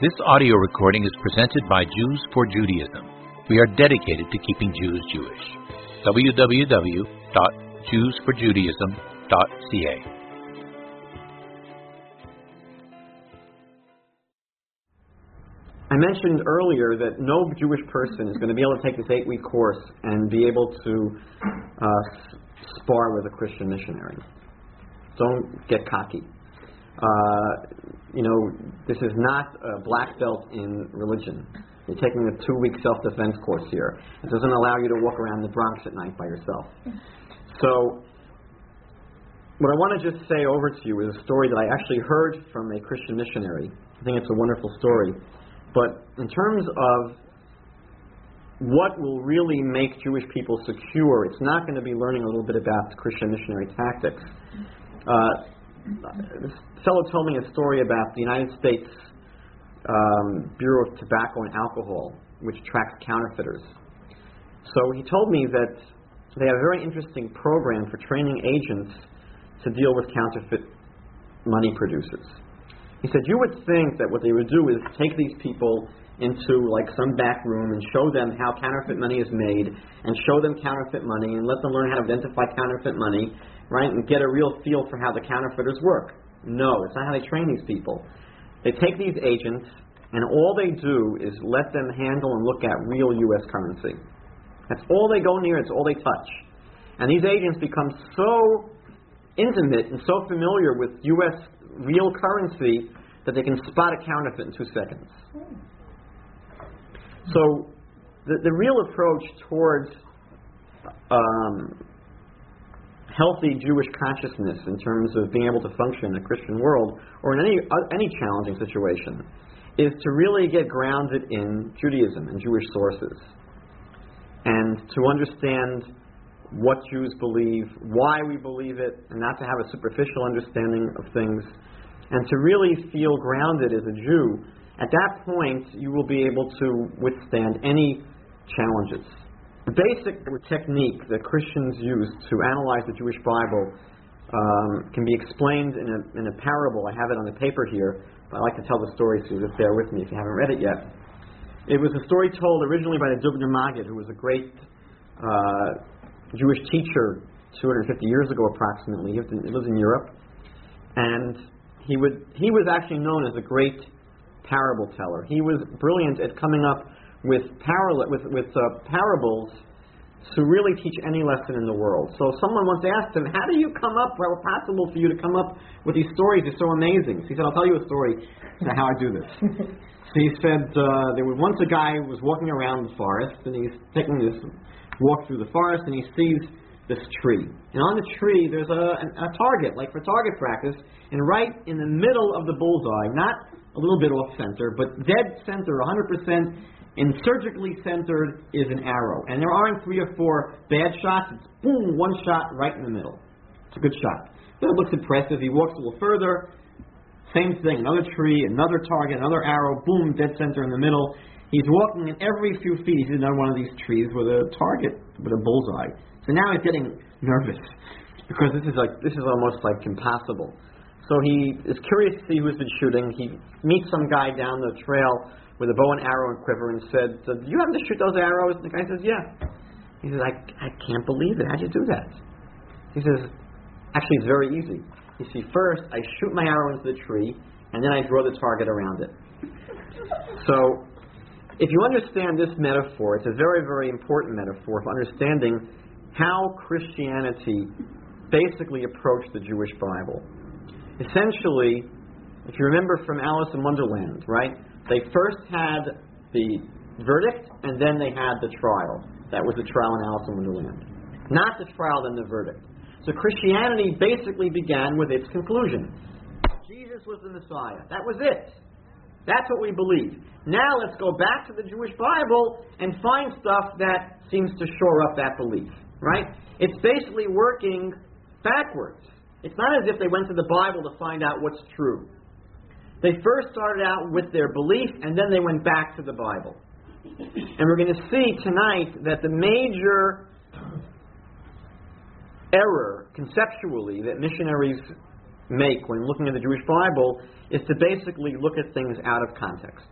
This audio recording is presented by Jews for Judaism. We are dedicated to keeping Jews Jewish. www.jewsforjudaism.ca. I mentioned earlier that no Jewish person is going to be able to take this eight week course and be able to uh, spar with a Christian missionary. Don't get cocky. Uh, you know, this is not a black belt in religion. You're taking a two week self defense course here. It doesn't allow you to walk around the Bronx at night by yourself. So, what I want to just say over to you is a story that I actually heard from a Christian missionary. I think it's a wonderful story. But in terms of what will really make Jewish people secure, it's not going to be learning a little bit about Christian missionary tactics. Uh, this fellow told me a story about the United States um, Bureau of Tobacco and Alcohol, which tracks counterfeiters. So he told me that they have a very interesting program for training agents to deal with counterfeit money producers. He said you would think that what they would do is take these people into like some back room and show them how counterfeit money is made and show them counterfeit money and let them learn how to identify counterfeit money, right? And get a real feel for how the counterfeiters work. No, it's not how they train these people. They take these agents and all they do is let them handle and look at real US currency. That's all they go near, it's all they touch. And these agents become so intimate and so familiar with US real currency that they can spot a counterfeit in two seconds. So, the, the real approach towards um, healthy Jewish consciousness in terms of being able to function in a Christian world or in any, uh, any challenging situation is to really get grounded in Judaism and Jewish sources and to understand what Jews believe, why we believe it, and not to have a superficial understanding of things, and to really feel grounded as a Jew. At that point, you will be able to withstand any challenges. The basic technique that Christians use to analyze the Jewish Bible um, can be explained in a, in a parable. I have it on the paper here, but I like to tell the story, so just bear with me if you haven't read it yet. It was a story told originally by the Dubner Maggid, who was a great uh, Jewish teacher 250 years ago, approximately. He, in, he lives in Europe, and he would he was actually known as a great parable teller. He was brilliant at coming up with parallel with with uh, parables to really teach any lesson in the world. So someone once asked him, "How do you come up? How possible for you to come up with these stories? They're so amazing." So he said, "I'll tell you a story to how I do this." so he said uh, there was once a guy who was walking around the forest, and he's taking this walk through the forest, and he sees this tree. And on the tree, there's a, a target, like for target practice, and right in the middle of the bullseye, not a little bit off center, but dead center, 100%, and surgically centered is an arrow. And there aren't three or four bad shots. It's boom, one shot right in the middle. It's a good shot. That looks impressive. He walks a little further. Same thing, another tree, another target, another arrow, boom, dead center in the middle. He's walking, and every few feet he's another one of these trees with a target, with a bullseye. So now he's getting nervous because this is like this is almost like impossible. So he is curious to see who's been shooting. He meets some guy down the trail with a bow and arrow and quiver and said, "Do you have to shoot those arrows?" And the guy says, "Yeah." He says, "I I can't believe it. How'd you do that?" He says, "Actually, it's very easy. You see, first I shoot my arrow into the tree, and then I draw the target around it." So if you understand this metaphor, it's a very, very important metaphor for understanding how Christianity basically approached the Jewish Bible. Essentially, if you remember from Alice in Wonderland, right? They first had the verdict and then they had the trial. That was the trial in Alice in Wonderland. Not the trial, then the verdict. So Christianity basically began with its conclusion. Jesus was the Messiah. That was it. That's what we believe. Now let's go back to the Jewish Bible and find stuff that seems to shore up that belief, right? It's basically working backwards. It's not as if they went to the Bible to find out what's true. They first started out with their belief and then they went back to the Bible. And we're going to see tonight that the major error conceptually that missionaries make when looking at the Jewish Bible is to basically look at things out of context.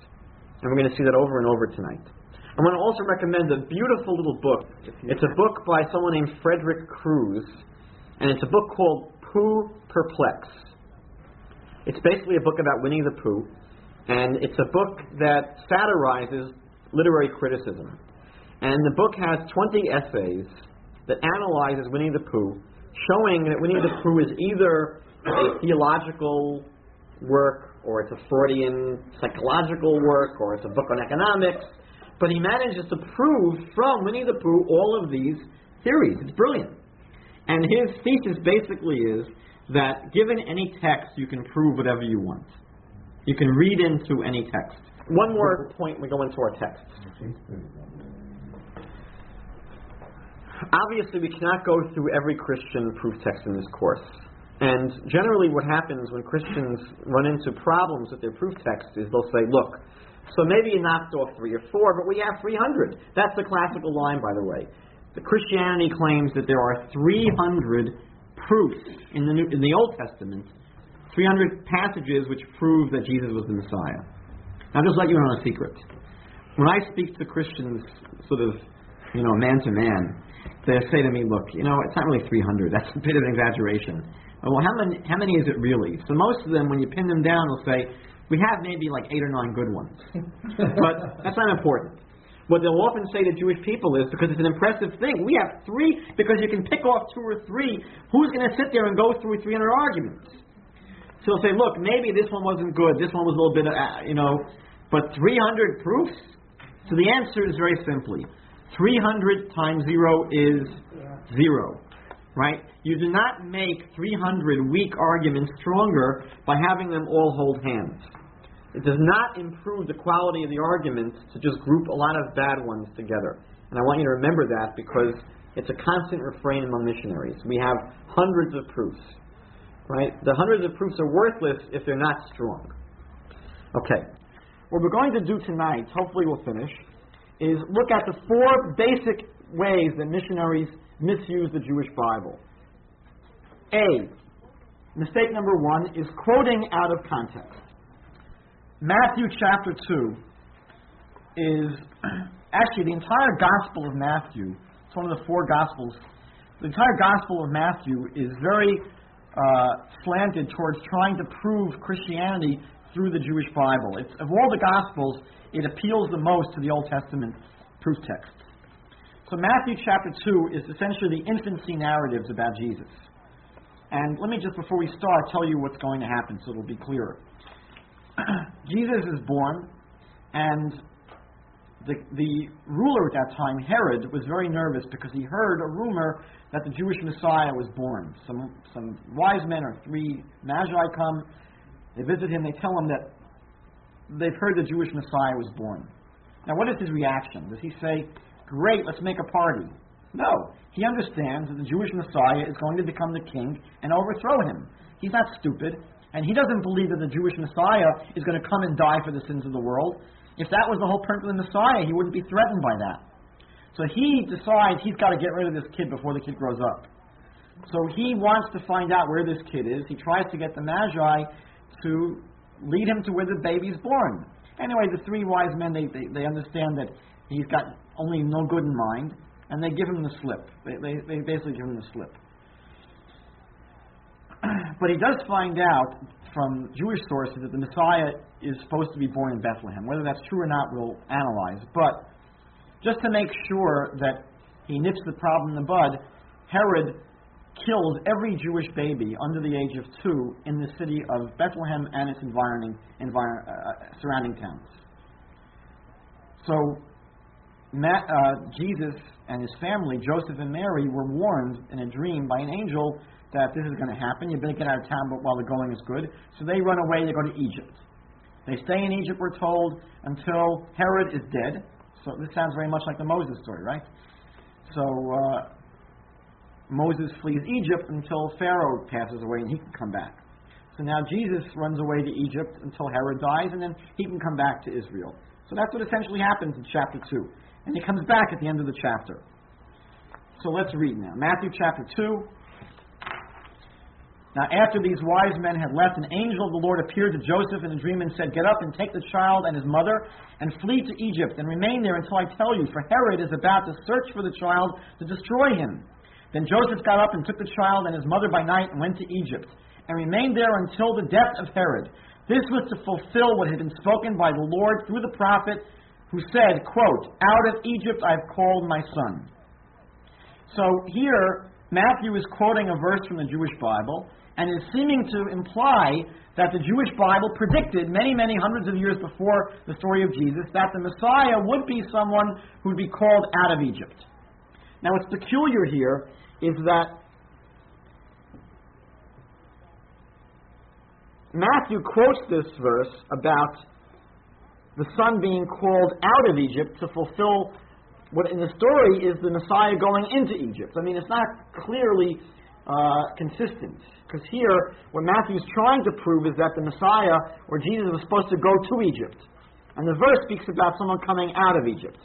And we're going to see that over and over tonight. I want to also recommend a beautiful little book. It's a book by someone named Frederick Crews, and it's a book called Pooh Perplex. It's basically a book about Winnie the Pooh, and it's a book that satirizes literary criticism. And the book has 20 essays that analyzes Winnie the Pooh, showing that Winnie the Pooh is either a theological work, or it's a Freudian psychological work, or it's a book on economics, but he manages to prove from Winnie the Pooh all of these theories. It's brilliant. And his thesis basically is that given any text, you can prove whatever you want. You can read into any text. One more point we go into our text. Obviously, we cannot go through every Christian proof text in this course. And generally, what happens when Christians run into problems with their proof text is they'll say, look, so maybe you knocked off three or four, but we have 300. That's the classical line, by the way. The Christianity claims that there are 300 proofs in the, New, in the Old Testament, 300 passages which prove that Jesus was the Messiah. Now, just let you know a secret. When I speak to Christians, sort of, you know, man to man, they say to me, look, you know, it's not really 300. That's a bit of an exaggeration. Oh, well, how many, how many is it really? So most of them, when you pin them down, will say, we have maybe like eight or nine good ones. but that's not important. What they'll often say to Jewish people is because it's an impressive thing. We have three, because you can pick off two or three. Who's going to sit there and go through 300 arguments? So they'll say, look, maybe this one wasn't good. This one was a little bit, uh, you know, but 300 proofs? So the answer is very simply 300 times zero is zero right? You do not make 300 weak arguments stronger by having them all hold hands. It does not improve the quality of the arguments to just group a lot of bad ones together. And I want you to remember that because it's a constant refrain among missionaries. We have hundreds of proofs, right? The hundreds of proofs are worthless if they're not strong. Okay. What we're going to do tonight, hopefully we'll finish, is look at the four basic ways that missionaries misuse the Jewish Bible. A, mistake number one is quoting out of context. Matthew chapter 2 is actually the entire Gospel of Matthew. It's one of the four Gospels. The entire Gospel of Matthew is very uh, slanted towards trying to prove Christianity through the Jewish Bible. It's, of all the Gospels, it appeals the most to the Old Testament proof texts. So Matthew chapter 2 is essentially the infancy narratives about Jesus. And let me just, before we start, tell you what's going to happen so it'll be clearer. Jesus is born, and the, the ruler at that time, Herod, was very nervous because he heard a rumor that the Jewish Messiah was born. Some, some wise men or three magi come, they visit him, they tell him that they've heard the Jewish Messiah was born. Now, what is his reaction? Does he say, Great, let's make a party. No. He understands that the Jewish Messiah is going to become the king and overthrow him. He's not stupid, and he doesn't believe that the Jewish Messiah is going to come and die for the sins of the world. If that was the whole purpose of the Messiah, he wouldn't be threatened by that. So he decides he's got to get rid of this kid before the kid grows up. So he wants to find out where this kid is. He tries to get the Magi to lead him to where the baby's born. Anyway, the three wise men, they, they, they understand that he's got only no good in mind, and they give him the slip. They, they, they basically give him the slip. But he does find out from Jewish sources that the Messiah is supposed to be born in Bethlehem. Whether that's true or not, we'll analyze. But just to make sure that he nips the problem in the bud, Herod kills every Jewish baby under the age of two in the city of Bethlehem and its environing, envir- uh, surrounding towns. So Matt, uh, Jesus and his family, Joseph and Mary, were warned in a dream by an angel that this is going to happen. You better get out of town but while the going is good. So they run away, they go to Egypt. They stay in Egypt, we're told, until Herod is dead. So this sounds very much like the Moses story, right? So uh, Moses flees Egypt until Pharaoh passes away and he can come back. So now Jesus runs away to Egypt until Herod dies, and then he can come back to Israel. So that's what essentially happens in chapter 2. And he comes back at the end of the chapter. So let's read now. Matthew chapter 2. Now, after these wise men had left, an angel of the Lord appeared to Joseph in a dream and said, Get up and take the child and his mother and flee to Egypt and remain there until I tell you, for Herod is about to search for the child to destroy him. Then Joseph got up and took the child and his mother by night and went to Egypt and remained there until the death of Herod. This was to fulfill what had been spoken by the Lord through the prophet who said, quote, Out of Egypt I have called my son. So here, Matthew is quoting a verse from the Jewish Bible and is seeming to imply that the Jewish Bible predicted many, many hundreds of years before the story of Jesus that the Messiah would be someone who would be called out of Egypt. Now, what's peculiar here is that Matthew quotes this verse about the son being called out of Egypt to fulfill what in the story is the Messiah going into Egypt. I mean, it's not clearly uh, consistent. Because here, what Matthew's trying to prove is that the Messiah or Jesus was supposed to go to Egypt. And the verse speaks about someone coming out of Egypt.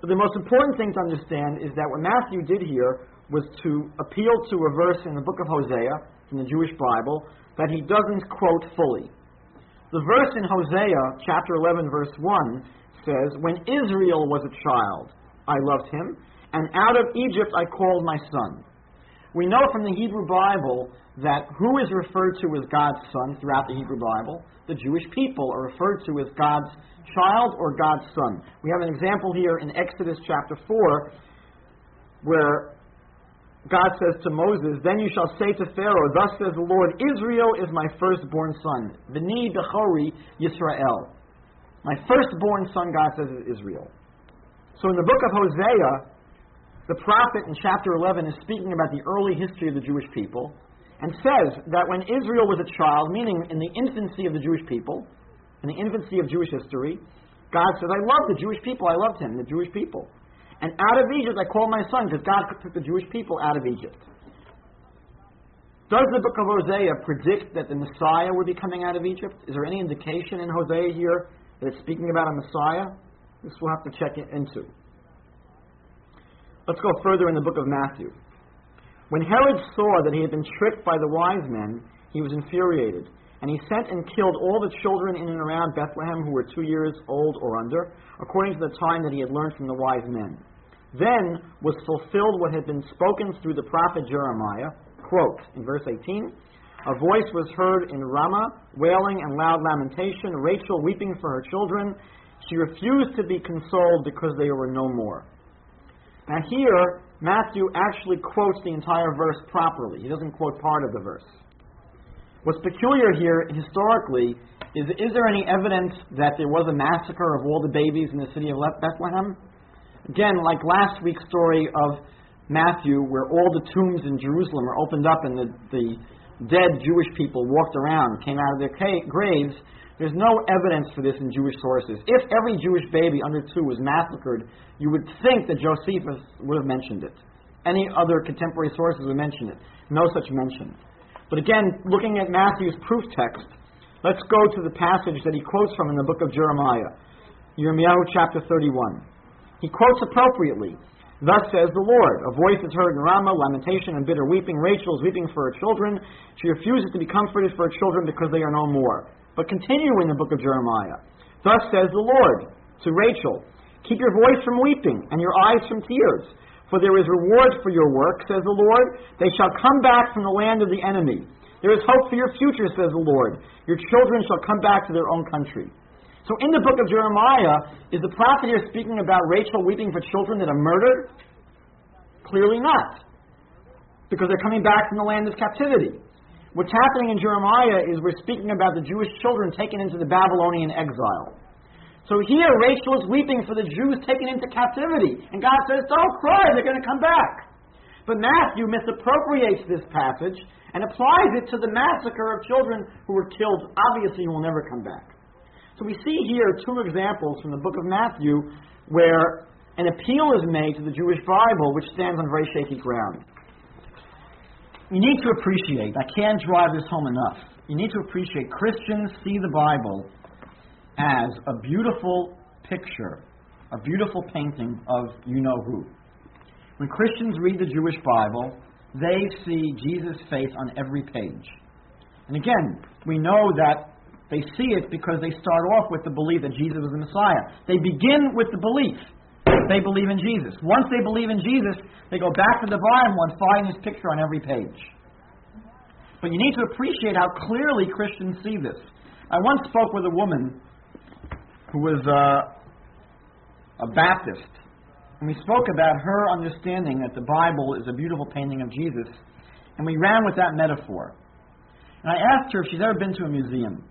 But the most important thing to understand is that what Matthew did here was to appeal to a verse in the book of Hosea, in the Jewish Bible, that he doesn't quote fully. The verse in Hosea, chapter 11, verse 1, says, When Israel was a child, I loved him, and out of Egypt I called my son. We know from the Hebrew Bible that who is referred to as God's son throughout the Hebrew Bible? The Jewish people are referred to as God's child or God's son. We have an example here in Exodus chapter 4 where God says to Moses, Then you shall say to Pharaoh, Thus says the Lord, Israel is my firstborn son. B'ni Bechori Yisrael. My firstborn son, God says, is Israel. So in the book of Hosea, the prophet in chapter 11 is speaking about the early history of the Jewish people and says that when Israel was a child, meaning in the infancy of the Jewish people, in the infancy of Jewish history, God says, I love the Jewish people. I loved him, the Jewish people. And out of Egypt I called my son, because God took the Jewish people out of Egypt. Does the book of Hosea predict that the Messiah would be coming out of Egypt? Is there any indication in Hosea here that it's speaking about a Messiah? This we'll have to check into. Let's go further in the book of Matthew. When Herod saw that he had been tricked by the wise men, he was infuriated, and he sent and killed all the children in and around Bethlehem who were two years old or under, according to the time that he had learned from the wise men. Then was fulfilled what had been spoken through the prophet Jeremiah. Quote, in verse 18, a voice was heard in Ramah, wailing and loud lamentation, Rachel weeping for her children. She refused to be consoled because they were no more. Now, here, Matthew actually quotes the entire verse properly. He doesn't quote part of the verse. What's peculiar here, historically, is is there any evidence that there was a massacre of all the babies in the city of Bethlehem? Again, like last week's story of Matthew, where all the tombs in Jerusalem are opened up and the, the dead Jewish people walked around, came out of their graves, there's no evidence for this in Jewish sources. If every Jewish baby under two was massacred, you would think that Josephus would have mentioned it. Any other contemporary sources would mention it. No such mention. But again, looking at Matthew's proof text, let's go to the passage that he quotes from in the book of Jeremiah, Jeremiah chapter 31. He quotes appropriately. Thus says the Lord, a voice is heard in Ramah, lamentation and bitter weeping. Rachel is weeping for her children. She refuses to be comforted for her children because they are no more. But continue in the book of Jeremiah. Thus says the Lord to Rachel Keep your voice from weeping and your eyes from tears. For there is reward for your work, says the Lord. They shall come back from the land of the enemy. There is hope for your future, says the Lord. Your children shall come back to their own country. So in the book of Jeremiah, is the prophet here speaking about Rachel weeping for children that are murdered? Clearly not. Because they're coming back from the land of captivity. What's happening in Jeremiah is we're speaking about the Jewish children taken into the Babylonian exile. So here, Rachel is weeping for the Jews taken into captivity. And God says, Don't cry, they're going to come back. But Matthew misappropriates this passage and applies it to the massacre of children who were killed, obviously, who will never come back. So we see here two examples from the book of Matthew where an appeal is made to the Jewish Bible, which stands on very shaky ground you need to appreciate, I can't drive this home enough. You need to appreciate Christians see the Bible as a beautiful picture, a beautiful painting of you know who. When Christians read the Jewish Bible, they see Jesus' face on every page. And again, we know that they see it because they start off with the belief that Jesus is the Messiah. They begin with the belief they believe in Jesus. Once they believe in Jesus, they go back to the bottom one, finding his picture on every page. But you need to appreciate how clearly Christians see this. I once spoke with a woman who was uh, a Baptist, and we spoke about her understanding that the Bible is a beautiful painting of Jesus, and we ran with that metaphor. And I asked her if she's ever been to a museum.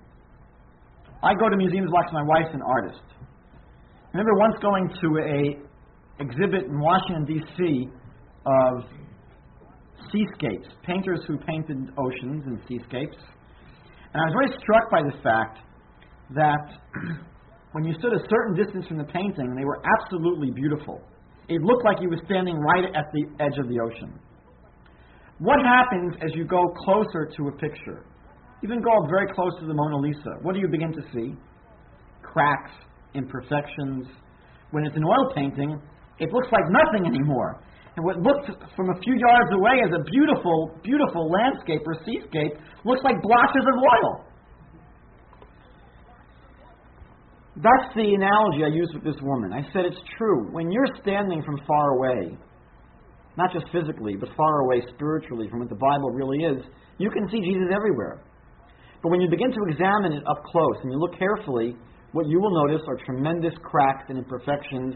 I go to museums like my wife's an artist. I remember once going to a exhibit in Washington D.C. of seascapes, painters who painted oceans and seascapes. And I was very struck by the fact that when you stood a certain distance from the painting, they were absolutely beautiful. It looked like you were standing right at the edge of the ocean. What happens as you go closer to a picture? Even go very close to the Mona Lisa. What do you begin to see? Cracks, imperfections. When it's an oil painting, it looks like nothing anymore. And what looks from a few yards away as a beautiful, beautiful landscape or seascape looks like blotches of oil. That's the analogy I used with this woman. I said it's true. When you're standing from far away, not just physically, but far away spiritually from what the Bible really is, you can see Jesus everywhere. But when you begin to examine it up close and you look carefully, what you will notice are tremendous cracks and imperfections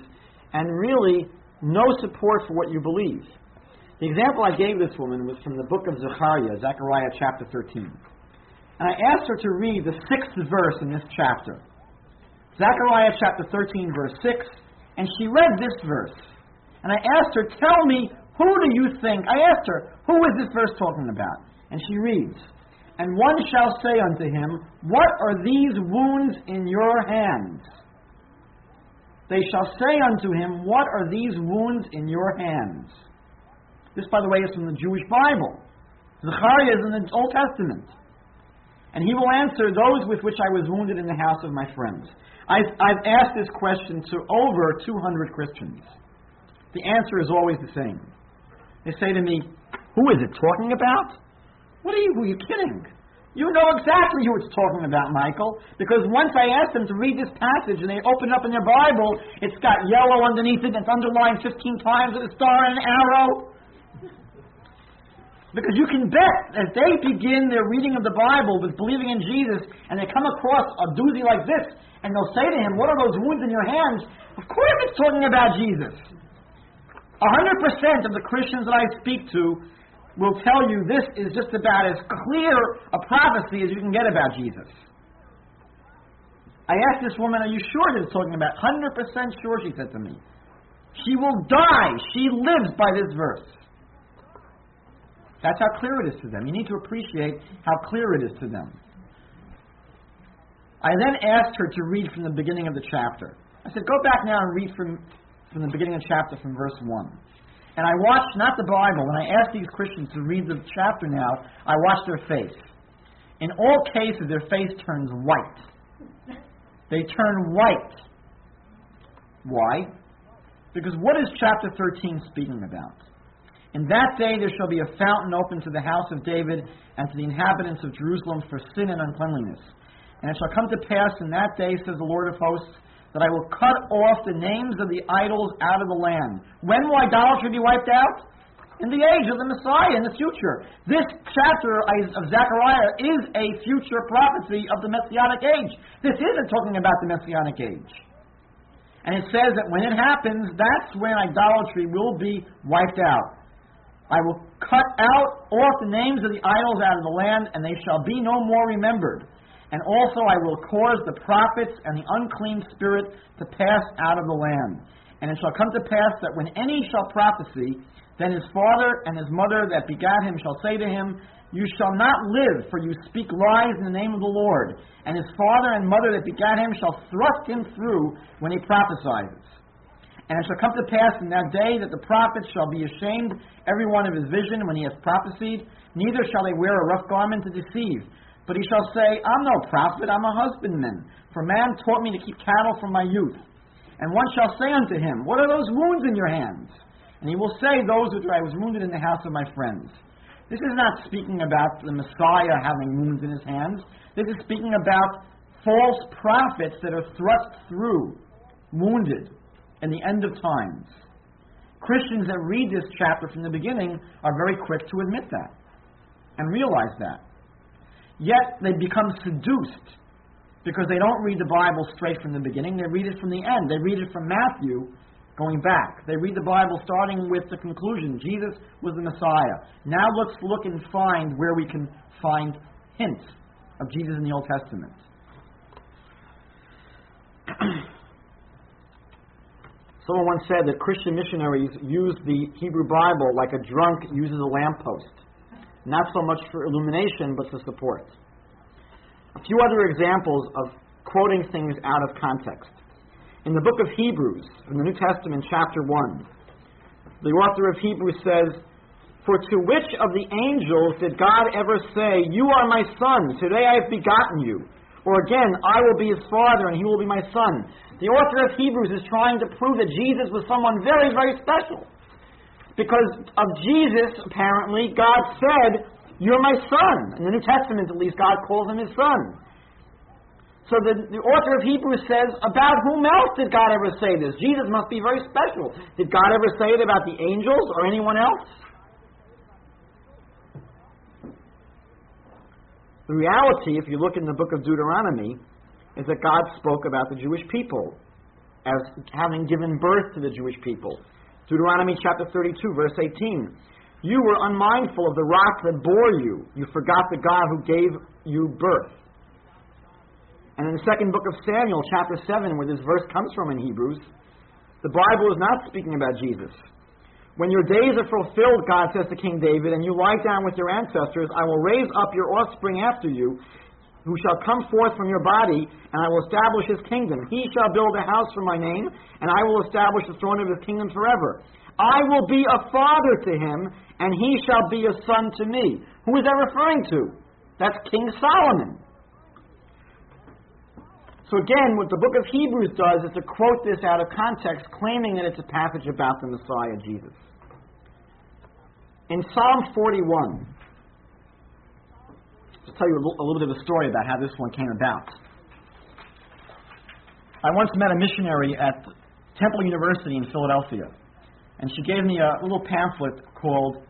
and really no support for what you believe. The example I gave this woman was from the book of Zechariah, Zechariah chapter 13. And I asked her to read the sixth verse in this chapter. Zechariah chapter 13, verse 6, and she read this verse. And I asked her, Tell me, who do you think? I asked her, Who is this verse talking about? And she reads, And one shall say unto him, What are these wounds in your hands? They shall say unto him, What are these wounds in your hands? This, by the way, is from the Jewish Bible. Zechariah is in the Old Testament. And he will answer those with which I was wounded in the house of my friends. I've, I've asked this question to over 200 Christians. The answer is always the same. They say to me, Who is it talking about? What are you, were you kidding? You know exactly who it's talking about, Michael, because once I asked them to read this passage and they open up in their Bible, it's got yellow underneath it and it's underlined 15 times with a star and an arrow. Because you can bet as they begin their reading of the Bible with believing in Jesus and they come across a doozy like this and they'll say to him, What are those wounds in your hands? Of course it's talking about Jesus. 100% of the Christians that I speak to will tell you this is just about as clear a prophecy as you can get about Jesus. I asked this woman, Are you sure that it's talking about? 100% sure, she said to me. She will die. She lives by this verse. That's how clear it is to them. You need to appreciate how clear it is to them. I then asked her to read from the beginning of the chapter. I said, Go back now and read from, from the beginning of the chapter from verse 1. And I watch not the Bible, when I ask these Christians to read the chapter now, I watch their face. In all cases, their face turns white. They turn white. Why? Because what is chapter 13 speaking about? In that day there shall be a fountain open to the house of David and to the inhabitants of Jerusalem for sin and uncleanliness. And it shall come to pass in that day, says the Lord of hosts, that I will cut off the names of the idols out of the land. When will idolatry be wiped out? In the age of the Messiah, in the future. This chapter of Zechariah is a future prophecy of the Messianic age. This isn't talking about the Messianic age. And it says that when it happens, that's when idolatry will be wiped out. I will cut out off the names of the idols out of the land, and they shall be no more remembered. And also I will cause the prophets and the unclean spirit to pass out of the land. And it shall come to pass that when any shall prophesy, then his father and his mother that begat him shall say to him, You shall not live, for you speak lies in the name of the Lord. And his father and mother that begat him shall thrust him through when he prophesies. And it shall come to pass in that day that the prophets shall be ashamed every one of his vision when he has prophesied, neither shall they wear a rough garment to deceive. But he shall say, I'm no prophet, I'm a husbandman. For man taught me to keep cattle from my youth. And one shall say unto him, What are those wounds in your hands? And he will say, Those which I was wounded in the house of my friends. This is not speaking about the Messiah having wounds in his hands. This is speaking about false prophets that are thrust through, wounded, in the end of times. Christians that read this chapter from the beginning are very quick to admit that and realize that. Yet they become seduced because they don't read the Bible straight from the beginning. They read it from the end. They read it from Matthew going back. They read the Bible starting with the conclusion Jesus was the Messiah. Now let's look and find where we can find hints of Jesus in the Old Testament. Someone once said that Christian missionaries use the Hebrew Bible like a drunk uses a lamppost, not so much for illumination, but for support. A few other examples of quoting things out of context. In the book of Hebrews, in the New Testament, chapter 1, the author of Hebrews says, For to which of the angels did God ever say, You are my son, today I have begotten you? Or again, I will be his father and he will be my son. The author of Hebrews is trying to prove that Jesus was someone very, very special. Because of Jesus, apparently, God said, You're my son. In the New Testament, at least, God calls him his son. So the, the author of Hebrews says, About whom else did God ever say this? Jesus must be very special. Did God ever say it about the angels or anyone else? The reality, if you look in the book of Deuteronomy, is that God spoke about the Jewish people as having given birth to the Jewish people. Deuteronomy chapter 32, verse 18. You were unmindful of the rock that bore you. You forgot the God who gave you birth. And in the second book of Samuel, chapter 7, where this verse comes from in Hebrews, the Bible is not speaking about Jesus. When your days are fulfilled, God says to King David, and you lie down with your ancestors, I will raise up your offspring after you, who shall come forth from your body, and I will establish his kingdom. He shall build a house for my name, and I will establish the throne of his kingdom forever. I will be a father to him, and he shall be a son to me. Who is that referring to? That's King Solomon. So again, what the book of Hebrews does is to quote this out of context, claiming that it's a passage about the Messiah, Jesus. In Psalm 41, I'll tell you a little bit of a story about how this one came about. I once met a missionary at Temple University in Philadelphia, and she gave me a little pamphlet called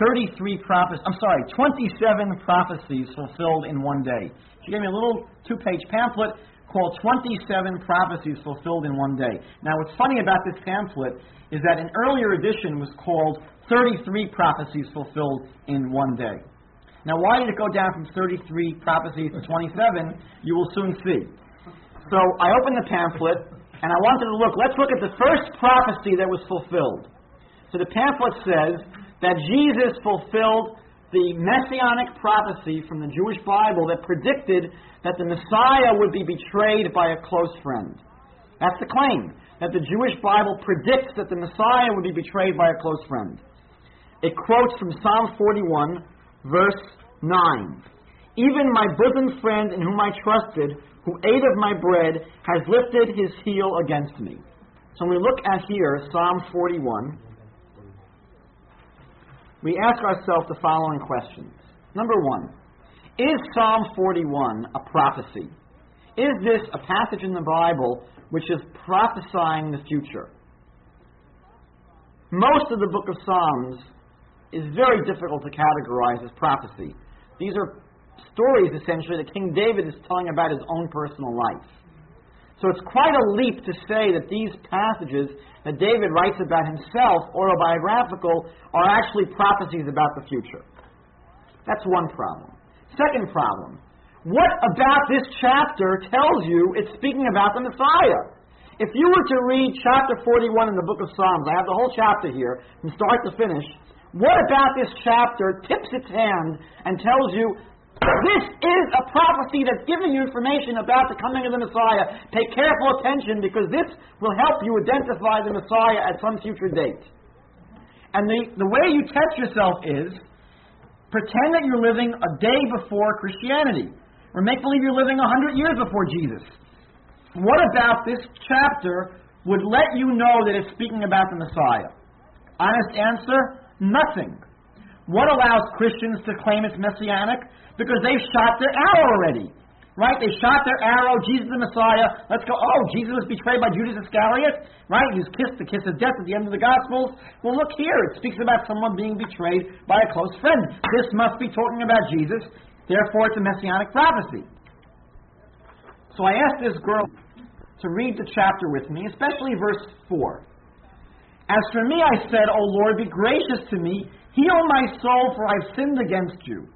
33 prophecies, I'm sorry, 27 prophecies fulfilled in one day. She gave me a little two page pamphlet called 27 Prophecies Fulfilled in One Day. Now, what's funny about this pamphlet is that an earlier edition was called 33 Prophecies Fulfilled in One Day. Now, why did it go down from 33 prophecies to 27? You will soon see. So I opened the pamphlet and I wanted to look. Let's look at the first prophecy that was fulfilled. So the pamphlet says that Jesus fulfilled the messianic prophecy from the Jewish Bible that predicted that the Messiah would be betrayed by a close friend. That's the claim, that the Jewish Bible predicts that the Messiah would be betrayed by a close friend. It quotes from Psalm 41, verse 9. Even my bosom friend in whom I trusted, who ate of my bread, has lifted his heel against me. So when we look at here, Psalm 41, we ask ourselves the following questions. Number one, is Psalm 41 a prophecy? Is this a passage in the Bible which is prophesying the future? Most of the book of Psalms is very difficult to categorize as prophecy. These are stories, essentially, that King David is telling about his own personal life. So it's quite a leap to say that these passages that David writes about himself, autobiographical, are actually prophecies about the future. That's one problem. Second problem. What about this chapter tells you it's speaking about the Messiah? If you were to read chapter 41 in the book of Psalms, I have the whole chapter here, from start to finish, what about this chapter tips its hand and tells you this is a prophecy that's giving you information about the coming of the Messiah. Pay careful attention because this will help you identify the Messiah at some future date. And the, the way you test yourself is Pretend that you're living a day before Christianity, or make believe you're living a hundred years before Jesus. What about this chapter would let you know that it's speaking about the Messiah? Honest answer nothing. What allows Christians to claim it's messianic? Because they've shot their arrow already. Right? They shot their arrow, Jesus the Messiah. Let's go. Oh, Jesus was betrayed by Judas Iscariot. Right? He kissed the kiss of death at the end of the Gospels. Well, look here. It speaks about someone being betrayed by a close friend. This must be talking about Jesus. Therefore, it's a messianic prophecy. So I asked this girl to read the chapter with me, especially verse 4. As for me, I said, O Lord, be gracious to me. Heal my soul, for I've sinned against you.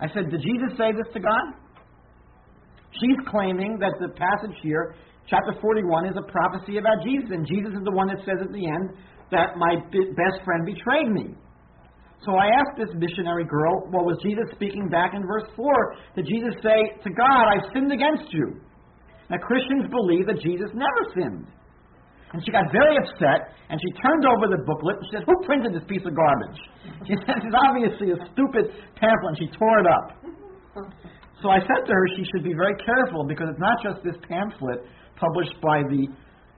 I said, Did Jesus say this to God? She's claiming that the passage here, chapter 41, is a prophecy about Jesus, and Jesus is the one that says at the end that my best friend betrayed me. So I asked this missionary girl, well, was Jesus speaking back in verse 4? Did Jesus say to God, I've sinned against you? Now, Christians believe that Jesus never sinned. And she got very upset, and she turned over the booklet, and she said, Who printed this piece of garbage? She said, It's obviously a stupid pamphlet, and she tore it up. So I said to her she should be very careful because it's not just this pamphlet published by the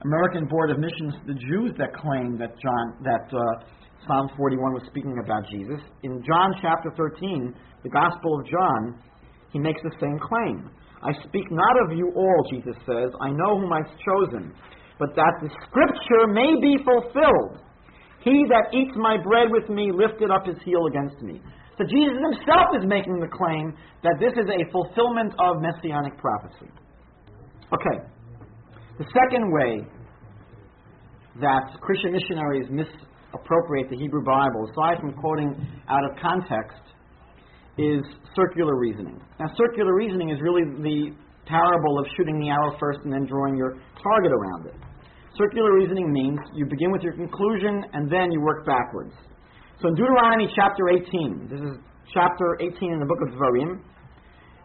American Board of Missions, the Jews that claim that John that uh, Psalm 41 was speaking about Jesus. In John chapter 13, the Gospel of John, he makes the same claim. I speak not of you all, Jesus says. I know whom I've chosen, but that the Scripture may be fulfilled. He that eats my bread with me lifted up his heel against me. So Jesus himself is making the claim that this is a fulfillment of messianic prophecy. Okay. The second way that Christian missionaries misappropriate the Hebrew Bible, aside from quoting out of context, is circular reasoning. Now, circular reasoning is really the parable of shooting the arrow first and then drawing your target around it. Circular reasoning means you begin with your conclusion and then you work backwards. So in Deuteronomy chapter 18, this is chapter 18 in the book of Dvarim,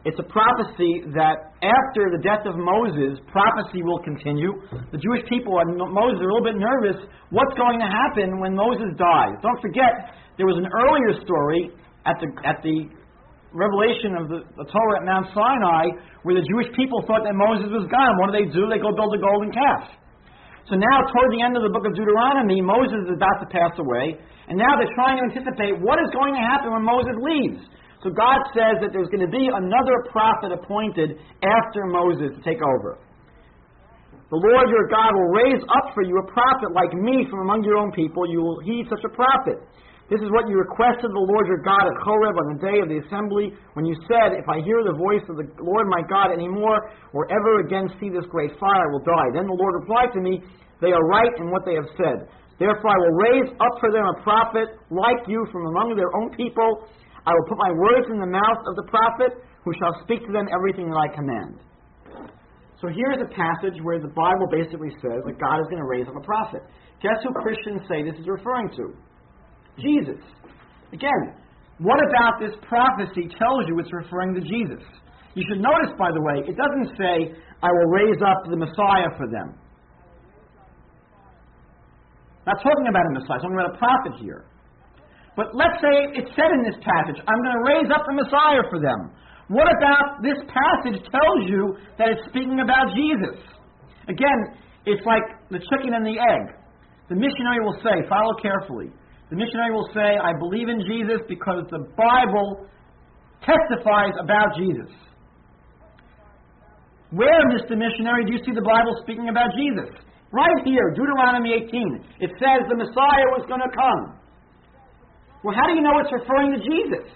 it's a prophecy that after the death of Moses, prophecy will continue. The Jewish people and Moses are a little bit nervous. What's going to happen when Moses dies? Don't forget, there was an earlier story at the at the revelation of the, the Torah at Mount Sinai, where the Jewish people thought that Moses was gone. What do they do? They go build a golden calf. So now, toward the end of the book of Deuteronomy, Moses is about to pass away, and now they're trying to anticipate what is going to happen when Moses leaves. So God says that there's going to be another prophet appointed after Moses to take over. The Lord your God will raise up for you a prophet like me from among your own people. You will heed such a prophet. This is what you requested the Lord your God at Horeb on the day of the assembly, when you said, If I hear the voice of the Lord my God any more, or ever again see this great fire, I will die. Then the Lord replied to me, They are right in what they have said. Therefore I will raise up for them a prophet like you from among their own people. I will put my words in the mouth of the prophet, who shall speak to them everything that I command. So here's a passage where the Bible basically says that God is going to raise up a prophet. Guess who Christians say this is referring to? Jesus. Again, what about this prophecy tells you it's referring to Jesus? You should notice, by the way, it doesn't say, I will raise up the Messiah for them. Not talking about a Messiah, talking about a prophet here. But let's say it said in this passage, I'm going to raise up the Messiah for them. What about this passage tells you that it's speaking about Jesus? Again, it's like the chicken and the egg. The missionary will say, follow carefully. The missionary will say, I believe in Jesus because the Bible testifies about Jesus. Where, Mr. Missionary, do you see the Bible speaking about Jesus? Right here, Deuteronomy 18. It says the Messiah was going to come. Well, how do you know it's referring to Jesus?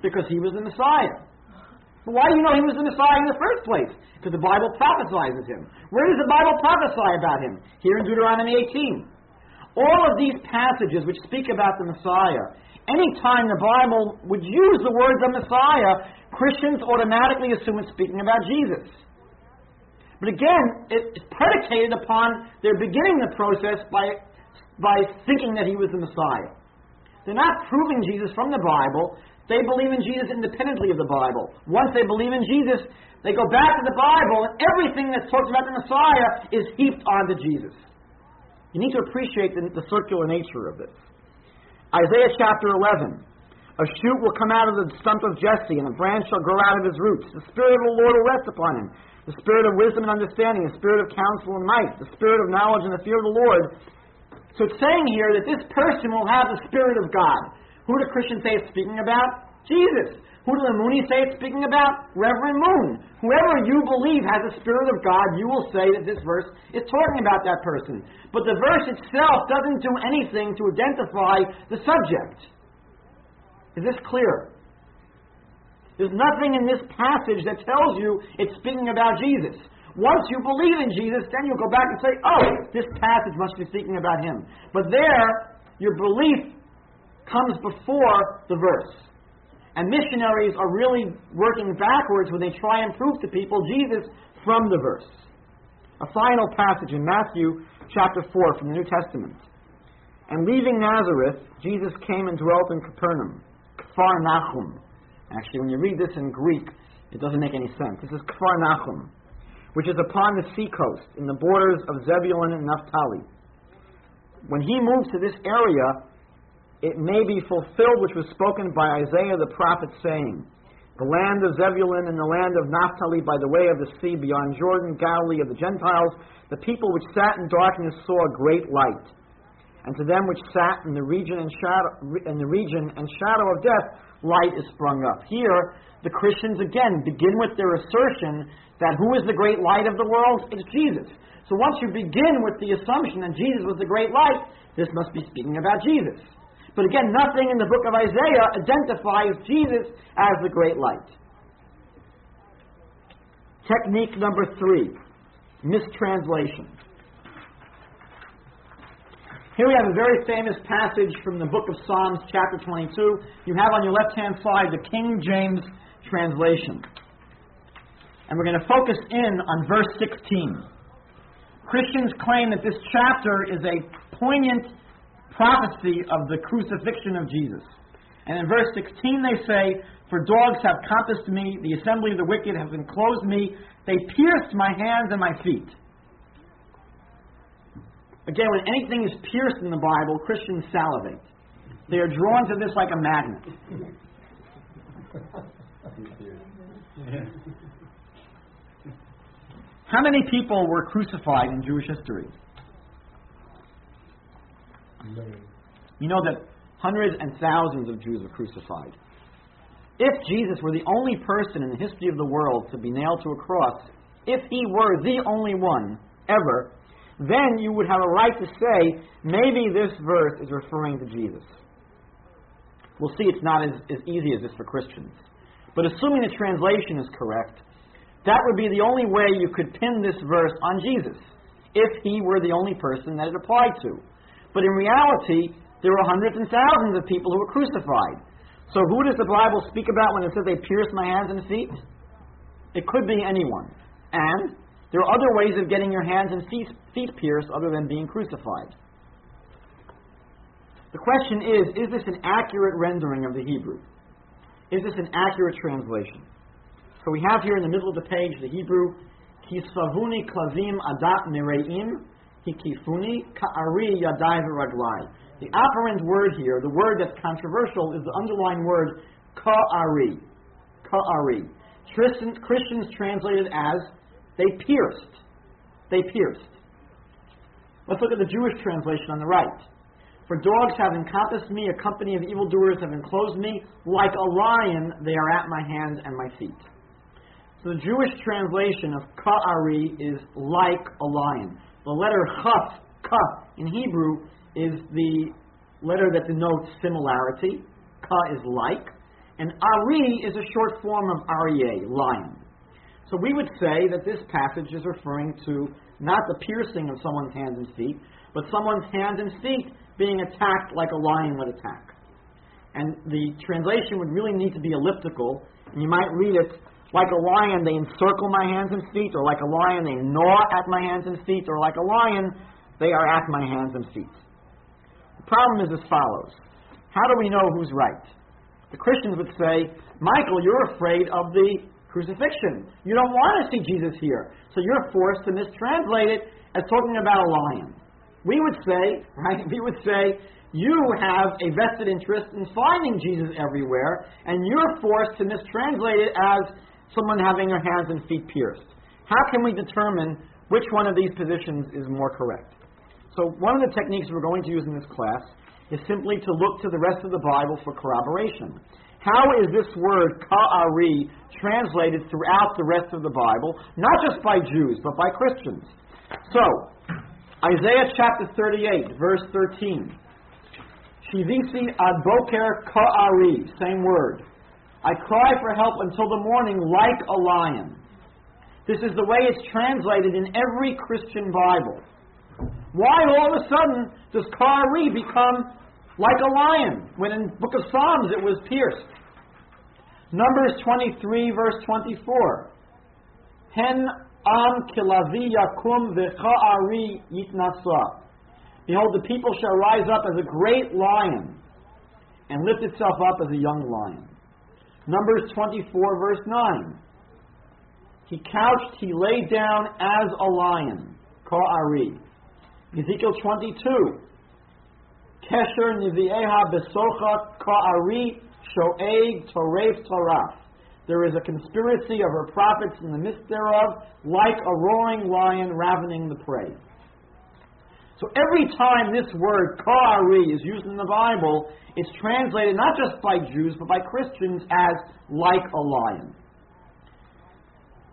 Because he was the Messiah. But why do you know he was the Messiah in the first place? Because the Bible prophesies him. Where does the Bible prophesy about him? Here in Deuteronomy 18. All of these passages which speak about the Messiah, anytime the Bible would use the word the Messiah, Christians automatically assume it's speaking about Jesus. But again, it's predicated upon their beginning the process by, by thinking that he was the Messiah. They're not proving Jesus from the Bible. They believe in Jesus independently of the Bible. Once they believe in Jesus, they go back to the Bible, and everything that's talked about the Messiah is heaped onto Jesus. You need to appreciate the, the circular nature of this. Isaiah chapter 11. A shoot will come out of the stump of Jesse, and a branch shall grow out of his roots. The Spirit of the Lord will rest upon him. The Spirit of wisdom and understanding, the Spirit of counsel and might, the Spirit of knowledge and the fear of the Lord. So it's saying here that this person will have the Spirit of God. Who do Christians say it's speaking about? Jesus. Who do the Moonies say it's speaking about? Reverend Moon. Whoever you believe has the Spirit of God, you will say that this verse is talking about that person. But the verse itself doesn't do anything to identify the subject. Is this clear? There's nothing in this passage that tells you it's speaking about Jesus. Once you believe in Jesus, then you'll go back and say, oh, this passage must be speaking about him. But there, your belief comes before the verse. And missionaries are really working backwards when they try and prove to people Jesus from the verse. A final passage in Matthew chapter 4 from the New Testament. And leaving Nazareth, Jesus came and dwelt in Capernaum, Kfar Nachum. Actually, when you read this in Greek, it doesn't make any sense. This is Kfar Nachum, which is upon the seacoast, in the borders of Zebulun and Naphtali. When he moves to this area, it may be fulfilled which was spoken by Isaiah the prophet, saying, The land of Zebulun and the land of Naphtali by the way of the sea beyond Jordan, Galilee of the Gentiles, the people which sat in darkness saw a great light. And to them which sat in the region and shadow, in the region and shadow of death, light is sprung up. Here, the Christians again begin with their assertion that who is the great light of the world? It's Jesus. So once you begin with the assumption that Jesus was the great light, this must be speaking about Jesus. But again, nothing in the book of Isaiah identifies Jesus as the great light. Technique number three mistranslation. Here we have a very famous passage from the book of Psalms, chapter 22. You have on your left hand side the King James translation. And we're going to focus in on verse 16. Christians claim that this chapter is a poignant prophecy of the crucifixion of Jesus. And in verse 16 they say, For dogs have compassed me, the assembly of the wicked have enclosed me, they pierced my hands and my feet. Again, when anything is pierced in the Bible, Christians salivate. They are drawn to this like a magnet. How many people were crucified in Jewish history? You know that hundreds and thousands of Jews were crucified. If Jesus were the only person in the history of the world to be nailed to a cross, if he were the only one ever, then you would have a right to say, maybe this verse is referring to Jesus. We'll see it's not as, as easy as this for Christians. But assuming the translation is correct, that would be the only way you could pin this verse on Jesus, if he were the only person that it applied to. But in reality, there were hundreds and thousands of people who were crucified. So who does the Bible speak about when it says they pierced my hands and feet? It could be anyone. And there are other ways of getting your hands and feet, feet pierced other than being crucified. The question is is this an accurate rendering of the Hebrew? Is this an accurate translation? So we have here in the middle of the page the Hebrew, Kisavuni klavim adat mireim, hikifuni ka'ari yadai v'raglai. The operant word here, the word that's controversial, is the underlying word ka'ari. Ka'ari. Christians, Christians translated as they pierced. They pierced. Let's look at the Jewish translation on the right. For dogs have encompassed me, a company of evildoers have enclosed me. Like a lion, they are at my hands and my feet. So the Jewish translation of ka'ari is like a lion. The letter chaf, ka, in Hebrew, is the letter that denotes similarity. Ka is like. And ari is a short form of aryeh, lion. So we would say that this passage is referring to not the piercing of someone's hands and feet, but someone's hands and feet being attacked like a lion would attack. And the translation would really need to be elliptical, and you might read it like a lion, they encircle my hands and feet, or like a lion, they gnaw at my hands and feet, or like a lion, they are at my hands and feet. The problem is as follows How do we know who's right? The Christians would say, Michael, you're afraid of the crucifixion. You don't want to see Jesus here. So you're forced to mistranslate it as talking about a lion. We would say, right, we would say, you have a vested interest in finding Jesus everywhere, and you're forced to mistranslate it as someone having their hands and feet pierced. How can we determine which one of these positions is more correct? So one of the techniques we're going to use in this class is simply to look to the rest of the Bible for corroboration. How is this word ka'ari translated throughout the rest of the Bible, not just by Jews, but by Christians? So, Isaiah chapter 38, verse 13. Shivisi ad boker ka'ari, same word. I cry for help until the morning like a lion. This is the way it's translated in every Christian Bible. Why all of a sudden does ka'ari become like a lion when in book of Psalms it was pierced? Numbers 23 verse 24. Hen am kilavi yakum. Behold, the people shall rise up as a great lion and lift itself up as a young lion. Numbers 24 verse 9. He couched, he lay down as a lion. Ka'ari. Ezekiel 22. Kesher nivieha besocha ka'ari sho'eg toref toraf. There is a conspiracy of her prophets in the midst thereof, like a roaring lion ravening the prey. So every time this word ka'ari is used in the Bible, it's translated not just by Jews, but by Christians as like a lion.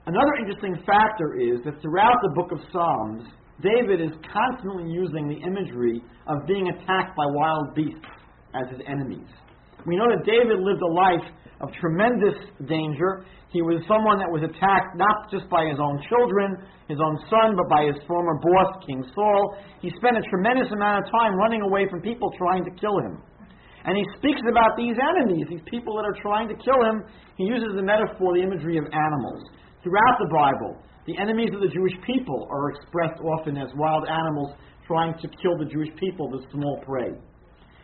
Another interesting factor is that throughout the book of Psalms, David is constantly using the imagery of being attacked by wild beasts as his enemies. We know that David lived a life of tremendous danger. He was someone that was attacked not just by his own children, his own son, but by his former boss, King Saul. He spent a tremendous amount of time running away from people trying to kill him. And he speaks about these enemies, these people that are trying to kill him. He uses the metaphor, the imagery of animals. Throughout the Bible, the enemies of the Jewish people are expressed often as wild animals trying to kill the Jewish people, the small prey.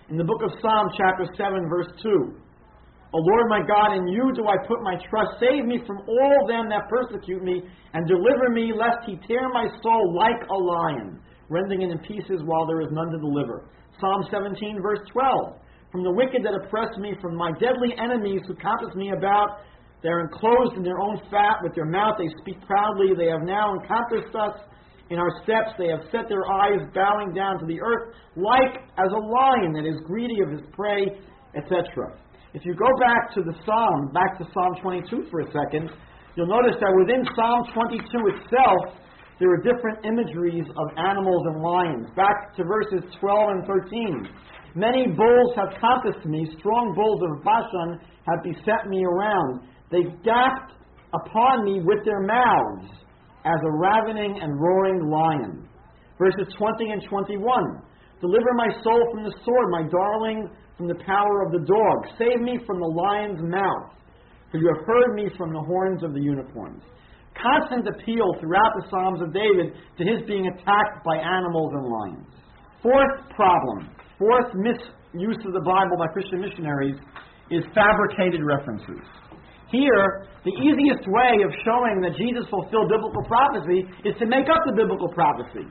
In the book of Psalm, chapter 7, verse 2, O Lord my God, in you do I put my trust. Save me from all them that persecute me, and deliver me, lest he tear my soul like a lion, rending it in pieces while there is none to deliver. Psalm 17, verse 12. From the wicked that oppress me, from my deadly enemies who compass me about, they are enclosed in their own fat. With their mouth they speak proudly. They have now encompassed us in our steps. They have set their eyes bowing down to the earth, like as a lion that is greedy of his prey, etc. If you go back to the Psalm, back to Psalm 22 for a second, you'll notice that within Psalm 22 itself, there are different imageries of animals and lions. Back to verses 12 and 13. Many bulls have compassed me, strong bulls of Bashan have beset me around. They gaped upon me with their mouths as a ravening and roaring lion. Verses 20 and 21. Deliver my soul from the sword, my darling from the power of the dog. Save me from the lion's mouth, for you have heard me from the horns of the unicorns. Constant appeal throughout the Psalms of David to his being attacked by animals and lions. Fourth problem, fourth misuse of the Bible by Christian missionaries is fabricated references. Here, the easiest way of showing that Jesus fulfilled biblical prophecy is to make up the biblical prophecy.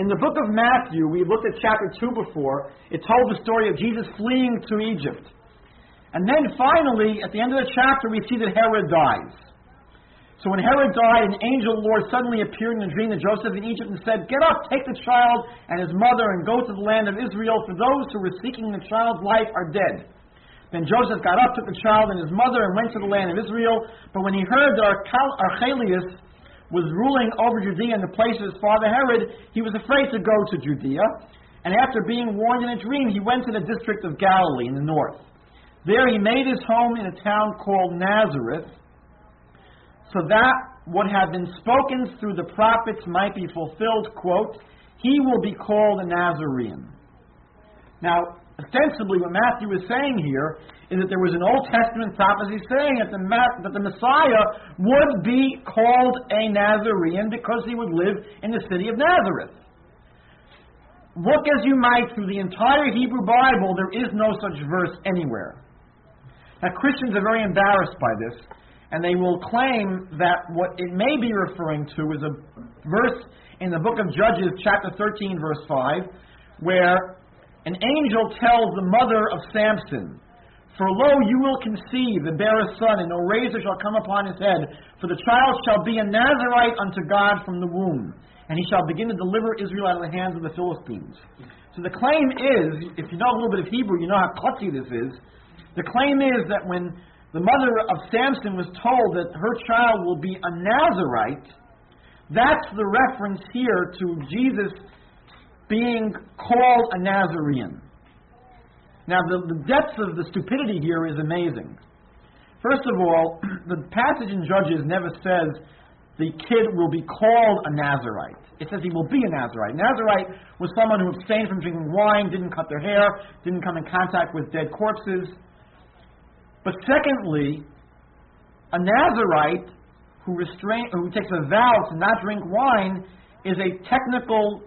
In the book of Matthew, we looked at chapter 2 before. It told the story of Jesus fleeing to Egypt. And then finally, at the end of the chapter, we see that Herod dies. So when Herod died, an angel Lord suddenly appeared in a dream to Joseph in Egypt and said, Get up, take the child and his mother, and go to the land of Israel, for those who were seeking the child's life are dead. Then Joseph got up, took the child and his mother, and went to the land of Israel. But when he heard that Archelaus was ruling over Judea in the place of his father Herod, he was afraid to go to Judea. And after being warned in a dream, he went to the district of Galilee in the north. There he made his home in a town called Nazareth, so that what had been spoken through the prophets might be fulfilled, quote, he will be called a Nazarene. Now, ostensibly what Matthew is saying here is that there was an Old Testament prophecy saying that the, that the Messiah would be called a Nazarene because he would live in the city of Nazareth. Look as you might through the entire Hebrew Bible, there is no such verse anywhere. Now, Christians are very embarrassed by this, and they will claim that what it may be referring to is a verse in the book of Judges, chapter 13, verse 5, where an angel tells the mother of Samson, For lo, you will conceive and bear a son, and no razor shall come upon his head, for the child shall be a Nazarite unto God from the womb. and he shall begin to deliver Israel out of the hands of the Philistines. So the claim is, if you know a little bit of Hebrew, you know how klutzy this is. The claim is that when the mother of Samson was told that her child will be a Nazarite, that's the reference here to Jesus being called a Nazarene. Now, the, the depths of the stupidity here is amazing. First of all, the passage in Judges never says the kid will be called a Nazarite. It says he will be a Nazarite. Nazarite was someone who abstained from drinking wine, didn't cut their hair, didn't come in contact with dead corpses. But secondly, a Nazarite who, restrain, who takes a vow to not drink wine is a technical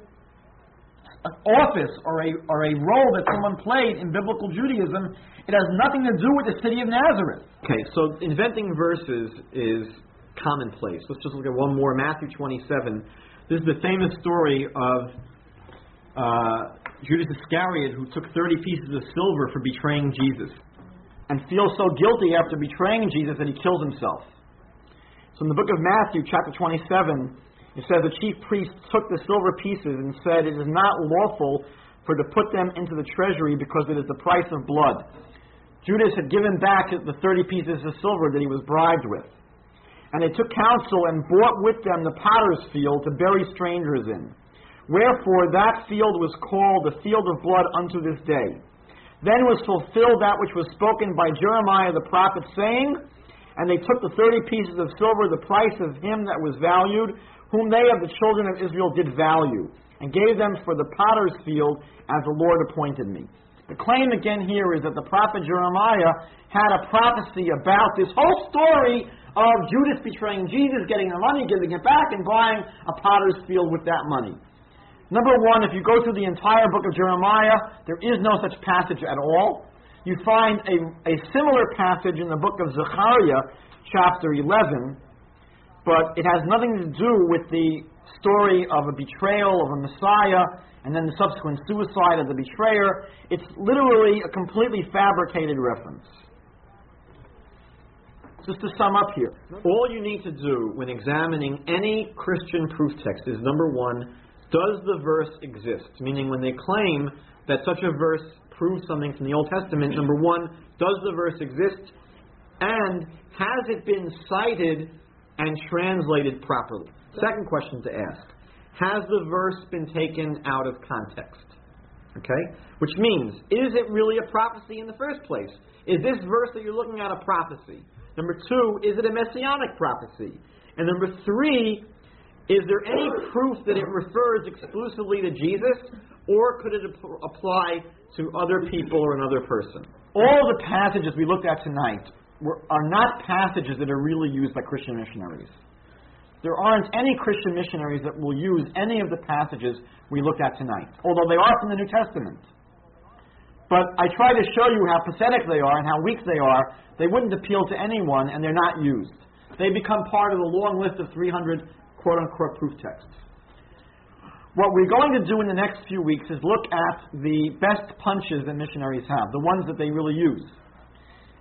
office or a, or a role that someone played in biblical Judaism. It has nothing to do with the city of Nazareth. Okay, so inventing verses is commonplace. Let's just look at one more. Matthew 27. This is the famous story of uh, Judas Iscariot who took 30 pieces of silver for betraying Jesus and feels so guilty after betraying Jesus that he kills himself. So in the book of Matthew, chapter 27, it says the chief priest took the silver pieces and said, It is not lawful for to put them into the treasury because it is the price of blood. Judas had given back the 30 pieces of silver that he was bribed with. And they took counsel and bought with them the potter's field to bury strangers in. Wherefore that field was called the field of blood unto this day. Then was fulfilled that which was spoken by Jeremiah the prophet, saying, And they took the thirty pieces of silver, the price of him that was valued, whom they of the children of Israel did value, and gave them for the potter's field as the Lord appointed me. The claim again here is that the prophet Jeremiah had a prophecy about this whole story of Judas betraying Jesus, getting the money, giving it back, and buying a potter's field with that money. Number one, if you go through the entire book of Jeremiah, there is no such passage at all. You find a, a similar passage in the book of Zechariah, chapter 11, but it has nothing to do with the story of a betrayal of a Messiah and then the subsequent suicide of the betrayer. It's literally a completely fabricated reference. Just to sum up here, all you need to do when examining any Christian proof text is number one, does the verse exist? Meaning, when they claim that such a verse proves something from the Old Testament, number one, does the verse exist? And has it been cited and translated properly? Second question to ask Has the verse been taken out of context? Okay? Which means, is it really a prophecy in the first place? Is this verse that you're looking at a prophecy? Number two, is it a messianic prophecy? And number three, is there any proof that it refers exclusively to Jesus, or could it ap- apply to other people or another person? All the passages we looked at tonight are not passages that are really used by Christian missionaries. There aren't any Christian missionaries that will use any of the passages we looked at tonight, although they are from the New Testament. But I try to show you how pathetic they are and how weak they are. They wouldn't appeal to anyone, and they're not used. They become part of the long list of 300 quote unquote proof texts. What we're going to do in the next few weeks is look at the best punches that missionaries have, the ones that they really use.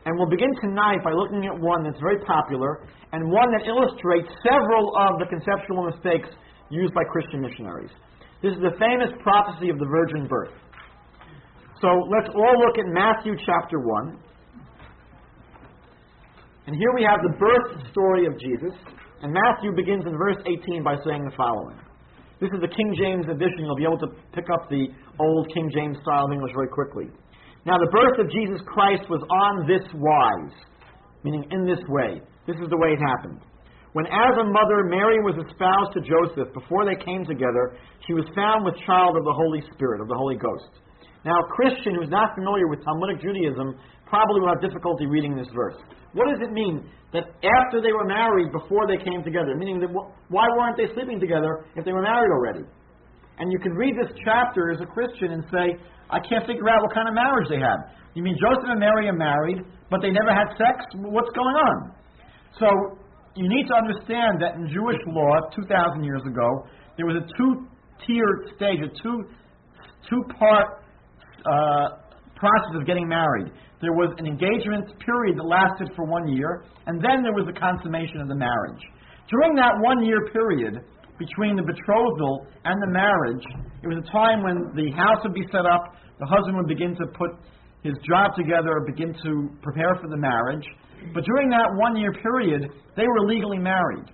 And we'll begin tonight by looking at one that's very popular and one that illustrates several of the conceptual mistakes used by Christian missionaries. This is the famous prophecy of the virgin birth. So let's all look at Matthew chapter 1. And here we have the birth story of Jesus. And Matthew begins in verse 18 by saying the following. This is the King James edition. You'll be able to pick up the old King James style of English very quickly. Now, the birth of Jesus Christ was on this wise, meaning in this way. This is the way it happened. When, as a mother, Mary was espoused to Joseph, before they came together, she was found with child of the Holy Spirit, of the Holy Ghost. Now, a Christian who's not familiar with Talmudic Judaism probably will have difficulty reading this verse. What does it mean that after they were married, before they came together? Meaning that why weren't they sleeping together if they were married already? And you can read this chapter as a Christian and say, I can't figure out what kind of marriage they had. You mean Joseph and Mary are married, but they never had sex? What's going on? So you need to understand that in Jewish law, 2,000 years ago, there was a two-tiered stage, a two two-part uh, process of getting married. There was an engagement period that lasted for one year, and then there was the consummation of the marriage. During that one year period, between the betrothal and the marriage. It was a time when the house would be set up, the husband would begin to put his job together, begin to prepare for the marriage. But during that one year period, they were legally married.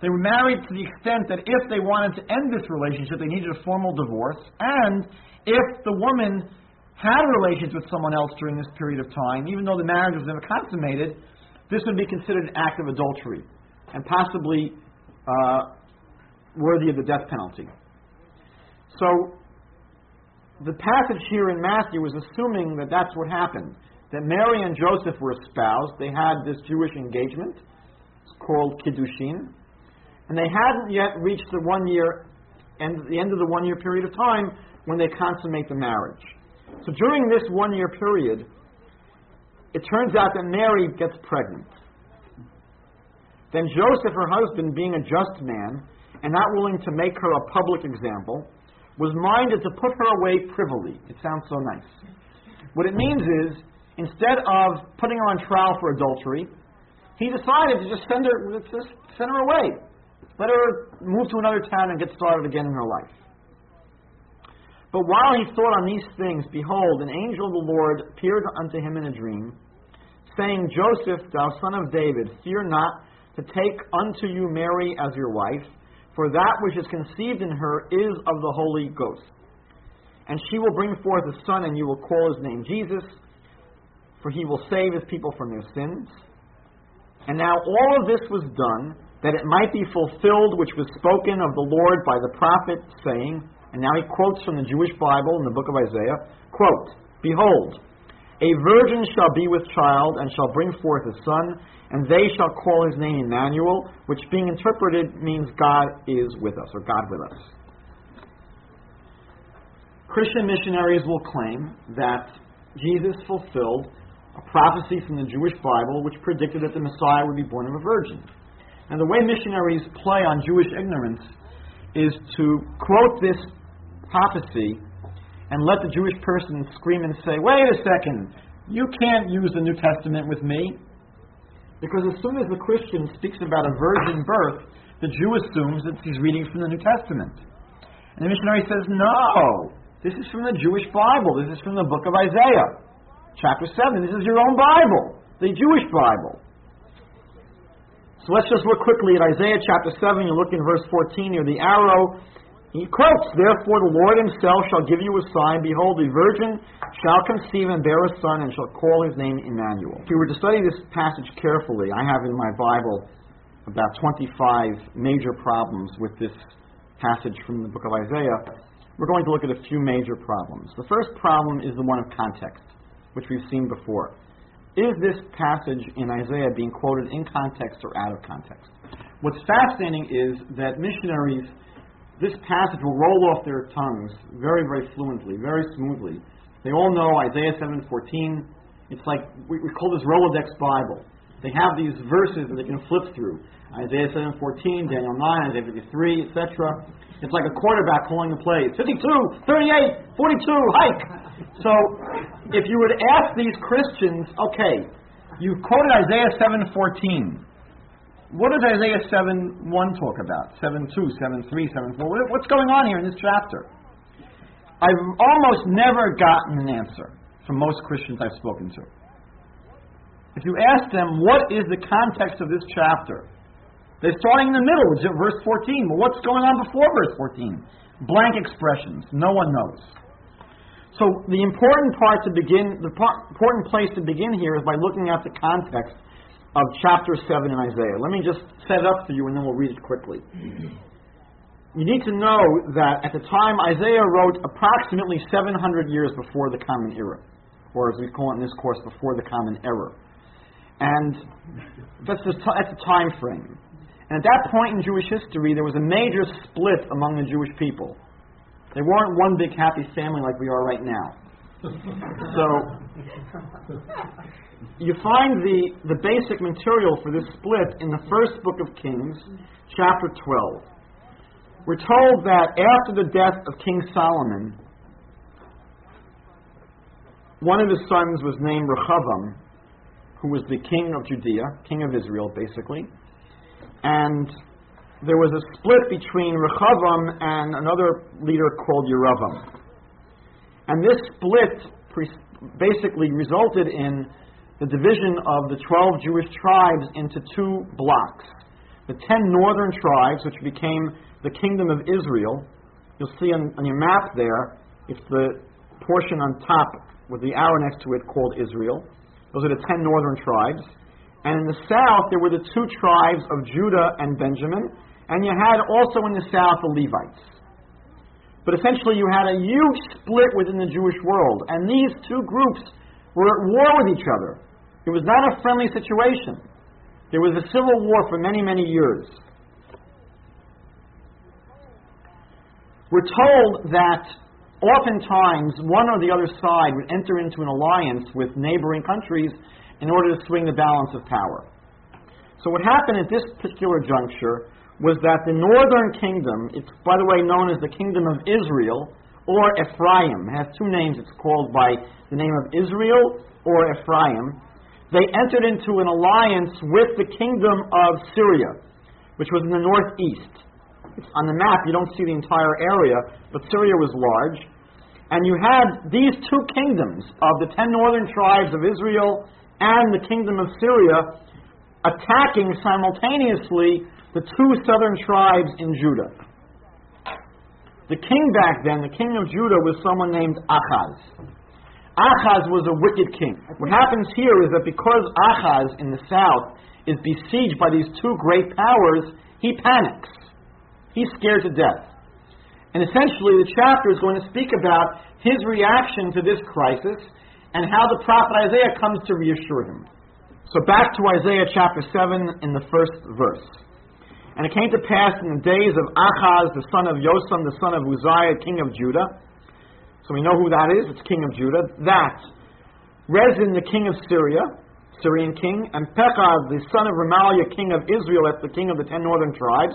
They were married to the extent that if they wanted to end this relationship, they needed a formal divorce. And if the woman had relations with someone else during this period of time, even though the marriage was never consummated, this would be considered an act of adultery and possibly uh, worthy of the death penalty. So, the passage here in Matthew is assuming that that's what happened. That Mary and Joseph were espoused. They had this Jewish engagement. It's called Kiddushin. And they hadn't yet reached the one year, and the end of the one year period of time when they consummate the marriage. So during this one year period, it turns out that Mary gets pregnant. Then Joseph, her husband, being a just man and not willing to make her a public example, was minded to put her away privily. It sounds so nice. What it means is, instead of putting her on trial for adultery, he decided to just send her, just send her away. Let her move to another town and get started again in her life. But while he thought on these things, behold, an angel of the Lord appeared unto him in a dream, saying, Joseph, thou son of David, fear not to take unto you Mary as your wife, for that which is conceived in her is of the Holy Ghost. And she will bring forth a son, and you will call his name Jesus, for he will save his people from their sins. And now all of this was done that it might be fulfilled which was spoken of the Lord by the prophet, saying, and now he quotes from the Jewish Bible in the book of Isaiah, quote, Behold, a virgin shall be with child, and shall bring forth a son, and they shall call his name Emmanuel, which being interpreted means God is with us, or God with us. Christian missionaries will claim that Jesus fulfilled a prophecy from the Jewish Bible which predicted that the Messiah would be born of a virgin. And the way missionaries play on Jewish ignorance is to quote this prophecy and let the Jewish person scream and say, Wait a second, you can't use the New Testament with me. Because as soon as the Christian speaks about a virgin birth, the Jew assumes that he's reading from the New Testament. And the missionary says, No, this is from the Jewish Bible. This is from the book of Isaiah, chapter 7. This is your own Bible, the Jewish Bible. So let's just look quickly at Isaiah chapter 7. You look in verse 14 near the arrow. He quotes, Therefore the Lord himself shall give you a sign. Behold, the virgin shall conceive and bear a son, and shall call his name Emmanuel. If you were to study this passage carefully, I have in my Bible about 25 major problems with this passage from the book of Isaiah. We're going to look at a few major problems. The first problem is the one of context, which we've seen before. Is this passage in Isaiah being quoted in context or out of context? What's fascinating is that missionaries this passage will roll off their tongues very, very fluently, very smoothly. They all know Isaiah 7:14. It's like we, we call this Rolodex Bible. They have these verses that they can flip through. Isaiah 7:14, Daniel 9, Isaiah 53, etc. It's like a quarterback calling the plays. 52, 38, 42, hike. So if you would ask these Christians, okay, you quoted Isaiah 7:14. What does Isaiah 7 1 talk about? 7 2, 7 3, 7 4? What's going on here in this chapter? I've almost never gotten an answer from most Christians I've spoken to. If you ask them, what is the context of this chapter? They're starting in the middle, which is verse 14. Well, what's going on before verse 14? Blank expressions. No one knows. So the important part to begin, the important place to begin here is by looking at the context of chapter 7 in Isaiah. Let me just set it up for you and then we'll read it quickly. You need to know that at the time Isaiah wrote approximately 700 years before the Common Era, or as we call it in this course, before the Common Era. And that's the, t- that's the time frame. And at that point in Jewish history, there was a major split among the Jewish people. They weren't one big happy family like we are right now. So you find the, the basic material for this split in the first book of Kings, chapter 12. We're told that after the death of King Solomon, one of his sons was named Rehoboam, who was the king of Judea, king of Israel, basically. And there was a split between Rechavam and another leader called Yeravam. And this split pre- basically resulted in the division of the 12 Jewish tribes into two blocks. The 10 northern tribes, which became the kingdom of Israel, you'll see on, on your map there, it's the portion on top with the arrow next to it called Israel. Those are the 10 northern tribes. And in the south, there were the two tribes of Judah and Benjamin. And you had also in the south the Levites. But essentially, you had a huge split within the Jewish world. And these two groups were at war with each other. It was not a friendly situation. There was a civil war for many, many years. We're told that oftentimes one or the other side would enter into an alliance with neighboring countries in order to swing the balance of power. So, what happened at this particular juncture was that the northern kingdom, it's by the way known as the kingdom of Israel or Ephraim, it has two names, it's called by the name of Israel or Ephraim. They entered into an alliance with the kingdom of Syria, which was in the northeast. On the map, you don't see the entire area, but Syria was large. And you had these two kingdoms of the ten northern tribes of Israel and the kingdom of Syria attacking simultaneously the two southern tribes in Judah. The king back then, the king of Judah, was someone named Achaz. Achaz was a wicked king. What happens here is that because Achaz in the south is besieged by these two great powers, he panics. He's scared to death. And essentially, the chapter is going to speak about his reaction to this crisis and how the prophet Isaiah comes to reassure him. So, back to Isaiah chapter 7 in the first verse. And it came to pass in the days of Achaz, the son of Jotham, the son of Uzziah, king of Judah. So we know who that is, it's king of Judah. That Rezin, the king of Syria, Syrian king, and Pekah, the son of Remaliah, king of Israel, that's the king of the ten northern tribes,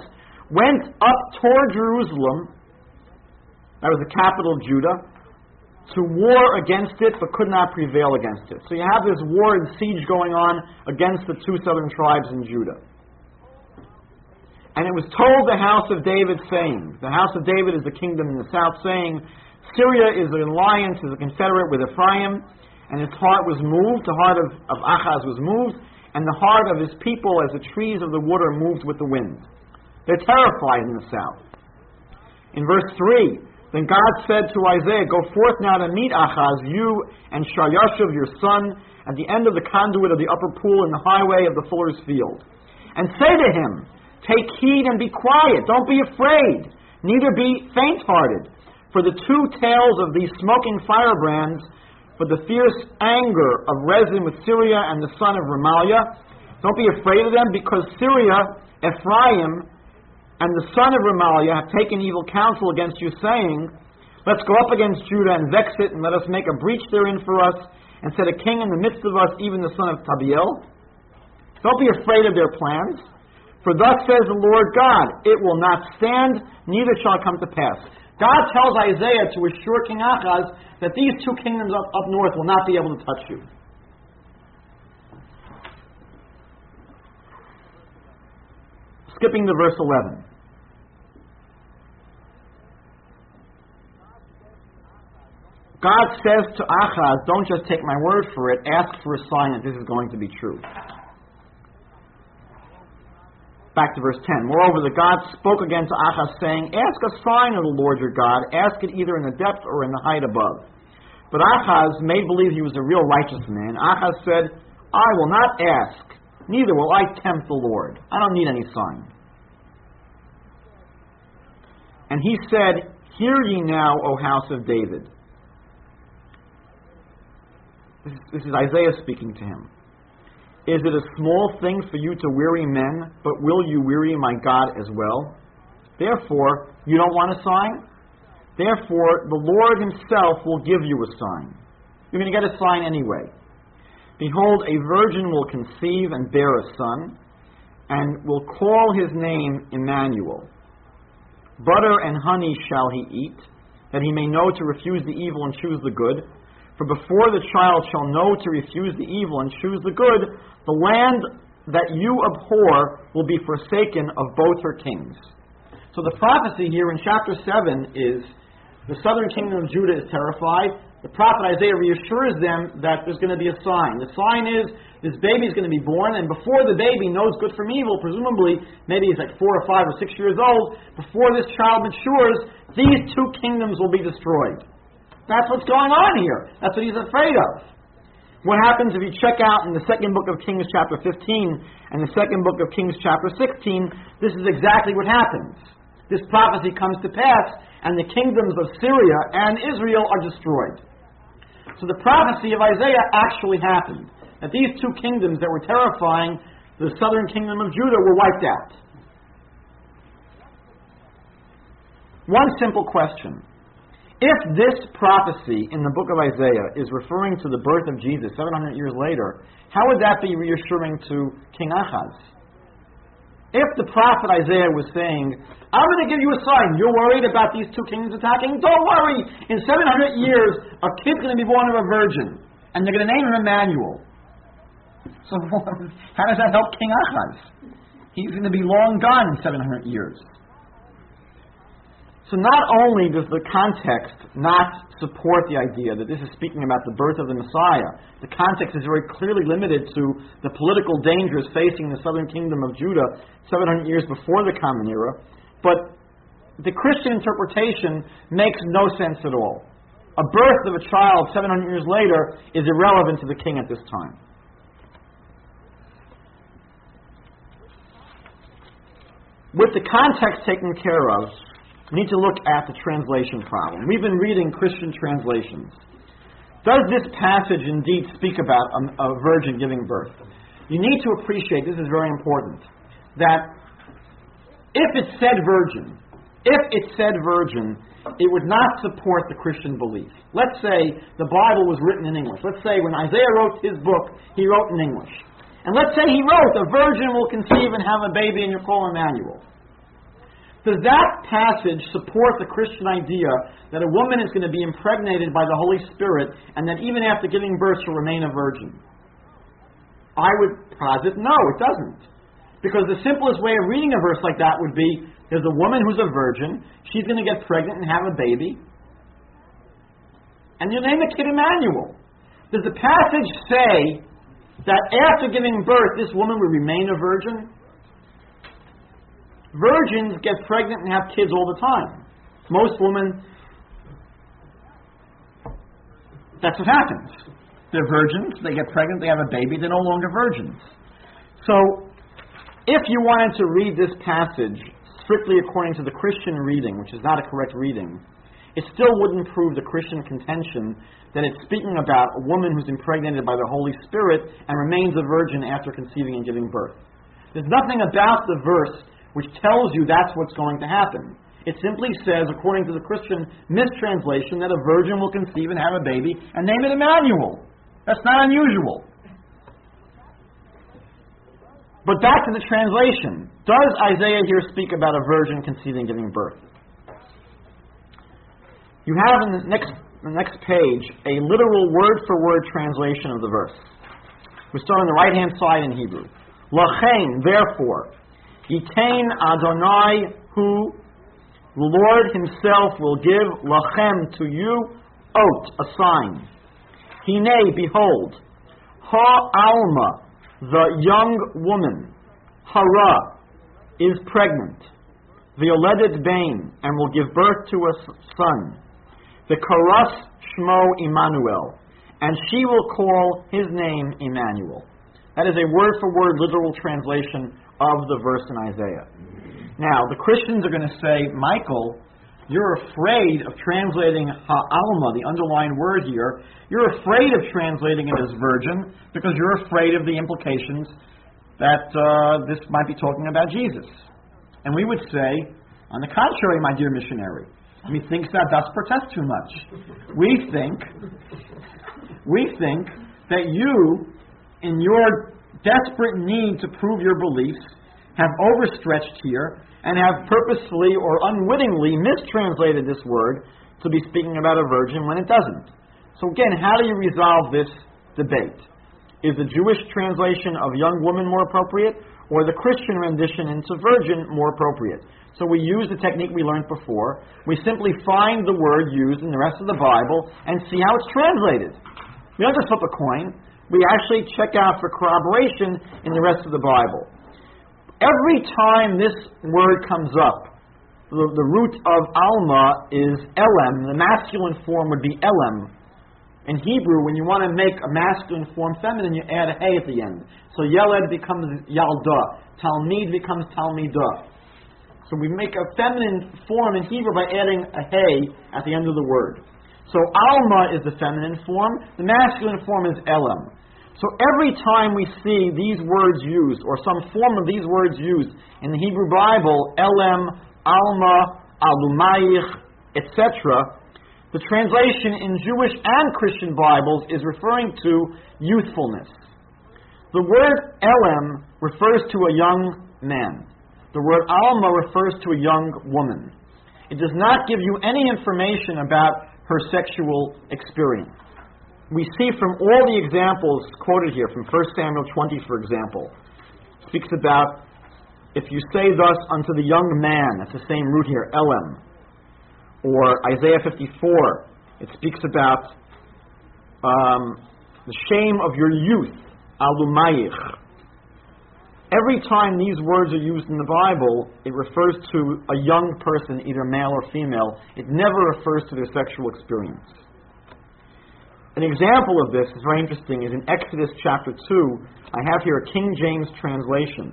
went up toward Jerusalem, that was the capital of Judah, to war against it but could not prevail against it. So you have this war and siege going on against the two southern tribes in Judah. And it was told the house of David, saying, The house of David is the kingdom in the south, saying, Syria is an alliance, is a confederate with Ephraim, and his heart was moved, the heart of, of Achaz was moved, and the heart of his people as the trees of the wood are moved with the wind. They're terrified in the south. In verse 3, then God said to Isaiah, Go forth now to meet Achaz, you and Sharyashuv your son, at the end of the conduit of the upper pool in the highway of the fuller's field. And say to him, Take heed and be quiet, don't be afraid, neither be faint hearted. For the two tails of these smoking firebrands, for the fierce anger of Rezin with Syria and the son of Remaliah, don't be afraid of them, because Syria, Ephraim, and the son of Remaliah have taken evil counsel against you, saying, Let's go up against Judah and vex it, and let us make a breach therein for us, and set a king in the midst of us, even the son of Tabiel. Don't be afraid of their plans. For thus says the Lord God, it will not stand, neither shall it come to pass. God tells Isaiah to assure King Achaz that these two kingdoms up, up north will not be able to touch you. Skipping to verse 11. God says to Achaz, don't just take my word for it, ask for a sign that this is going to be true. Back to verse 10. Moreover, the God spoke again to Ahaz, saying, Ask a sign of the Lord your God, ask it either in the depth or in the height above. But Ahaz made believe he was a real righteous man. Ahaz said, I will not ask, neither will I tempt the Lord. I don't need any sign. And he said, Hear ye now, O house of David. This is Isaiah speaking to him. Is it a small thing for you to weary men, but will you weary my God as well? Therefore, you don't want a sign? Therefore, the Lord Himself will give you a sign. You're going to get a sign anyway. Behold, a virgin will conceive and bear a son, and will call his name Emmanuel. Butter and honey shall he eat, that he may know to refuse the evil and choose the good. For before the child shall know to refuse the evil and choose the good, the land that you abhor will be forsaken of both her kings. So the prophecy here in chapter 7 is the southern kingdom of Judah is terrified. The prophet Isaiah reassures them that there's going to be a sign. The sign is this baby is going to be born, and before the baby knows good from evil, presumably, maybe he's like four or five or six years old, before this child matures, these two kingdoms will be destroyed. That's what's going on here. That's what he's afraid of. What happens if you check out in the second book of Kings, chapter 15, and the second book of Kings, chapter 16? This is exactly what happens. This prophecy comes to pass, and the kingdoms of Syria and Israel are destroyed. So the prophecy of Isaiah actually happened. That these two kingdoms that were terrifying the southern kingdom of Judah were wiped out. One simple question if this prophecy in the book of Isaiah is referring to the birth of Jesus 700 years later, how would that be reassuring to King Ahaz? If the prophet Isaiah was saying, I'm going to give you a sign, you're worried about these two kings attacking? Don't worry! In 700 years, a kid's going to be born of a virgin, and they're going to name him Emmanuel. So, how does that help King Ahaz? He's going to be long gone in 700 years. So not only does the context not support the idea that this is speaking about the birth of the Messiah, the context is very clearly limited to the political dangers facing the southern kingdom of Judah 700 years before the Common Era, but the Christian interpretation makes no sense at all. A birth of a child 700 years later is irrelevant to the king at this time. With the context taken care of, need to look at the translation problem. We've been reading Christian translations. Does this passage indeed speak about a, a virgin giving birth? You need to appreciate, this is very important, that if it said virgin, if it said virgin, it would not support the Christian belief. Let's say the Bible was written in English. Let's say when Isaiah wrote his book, he wrote in English. And let's say he wrote, a virgin will conceive and have a baby and you call Emmanuel. Does that passage support the Christian idea that a woman is going to be impregnated by the Holy Spirit and that even after giving birth she'll remain a virgin? I would posit no, it doesn't. Because the simplest way of reading a verse like that would be there's a woman who's a virgin, she's going to get pregnant and have a baby, and you name the kid Emmanuel. Does the passage say that after giving birth this woman will remain a virgin? Virgins get pregnant and have kids all the time. Most women, that's what happens. They're virgins, they get pregnant, they have a baby, they're no longer virgins. So, if you wanted to read this passage strictly according to the Christian reading, which is not a correct reading, it still wouldn't prove the Christian contention that it's speaking about a woman who's impregnated by the Holy Spirit and remains a virgin after conceiving and giving birth. There's nothing about the verse which tells you that's what's going to happen. It simply says, according to the Christian mistranslation, that a virgin will conceive and have a baby and name it Emmanuel. That's not unusual. But back to the translation. Does Isaiah here speak about a virgin conceiving and giving birth? You have in the next, the next page a literal word for word translation of the verse. We start on the right hand side in Hebrew. Lachain, therefore, Yitain Adonai, who the Lord Himself will give lachem to you, ot, a sign. Hine, behold, ha alma, the young woman, hara, is pregnant, the violedet bain, and will give birth to a son. The karas shmo Emmanuel, and she will call his name Emmanuel. That is a word for word literal translation of the verse in Isaiah. Now, the Christians are going to say, Michael, you're afraid of translating ha'alma, the underlying word here. You're afraid of translating it as virgin because you're afraid of the implications that uh, this might be talking about Jesus. And we would say, on the contrary, my dear missionary, methinks thou dost protest too much. We think, we think that you, in your desperate need to prove your beliefs, have overstretched here and have purposefully or unwittingly mistranslated this word to be speaking about a virgin when it doesn't. So, again, how do you resolve this debate? Is the Jewish translation of young woman more appropriate, or the Christian rendition into virgin more appropriate? So we use the technique we learned before. We simply find the word used in the rest of the Bible and see how it's translated. We don't just flip a coin. We actually check out for corroboration in the rest of the Bible. Every time this word comes up, the, the root of Alma is Elem. The masculine form would be Elem. In Hebrew, when you want to make a masculine form feminine, you add a hey at the end. So Yeled becomes Yalda. Talmid becomes Talmidah. So we make a feminine form in Hebrew by adding a hey at the end of the word. So Alma is the feminine form, the masculine form is Elam. So every time we see these words used, or some form of these words used in the Hebrew Bible, Elem, Alma, Alumayich, etc., the translation in Jewish and Christian Bibles is referring to youthfulness. The word Elem refers to a young man. The word Alma refers to a young woman. It does not give you any information about her sexual experience. We see from all the examples quoted here, from 1 Samuel 20, for example, speaks about if you say thus unto the young man, that's the same root here, Elem. Or Isaiah 54, it speaks about um, the shame of your youth, Alumayich. Every time these words are used in the Bible, it refers to a young person, either male or female. It never refers to their sexual experience. An example of this is very interesting is in Exodus chapter 2. I have here a King James translation.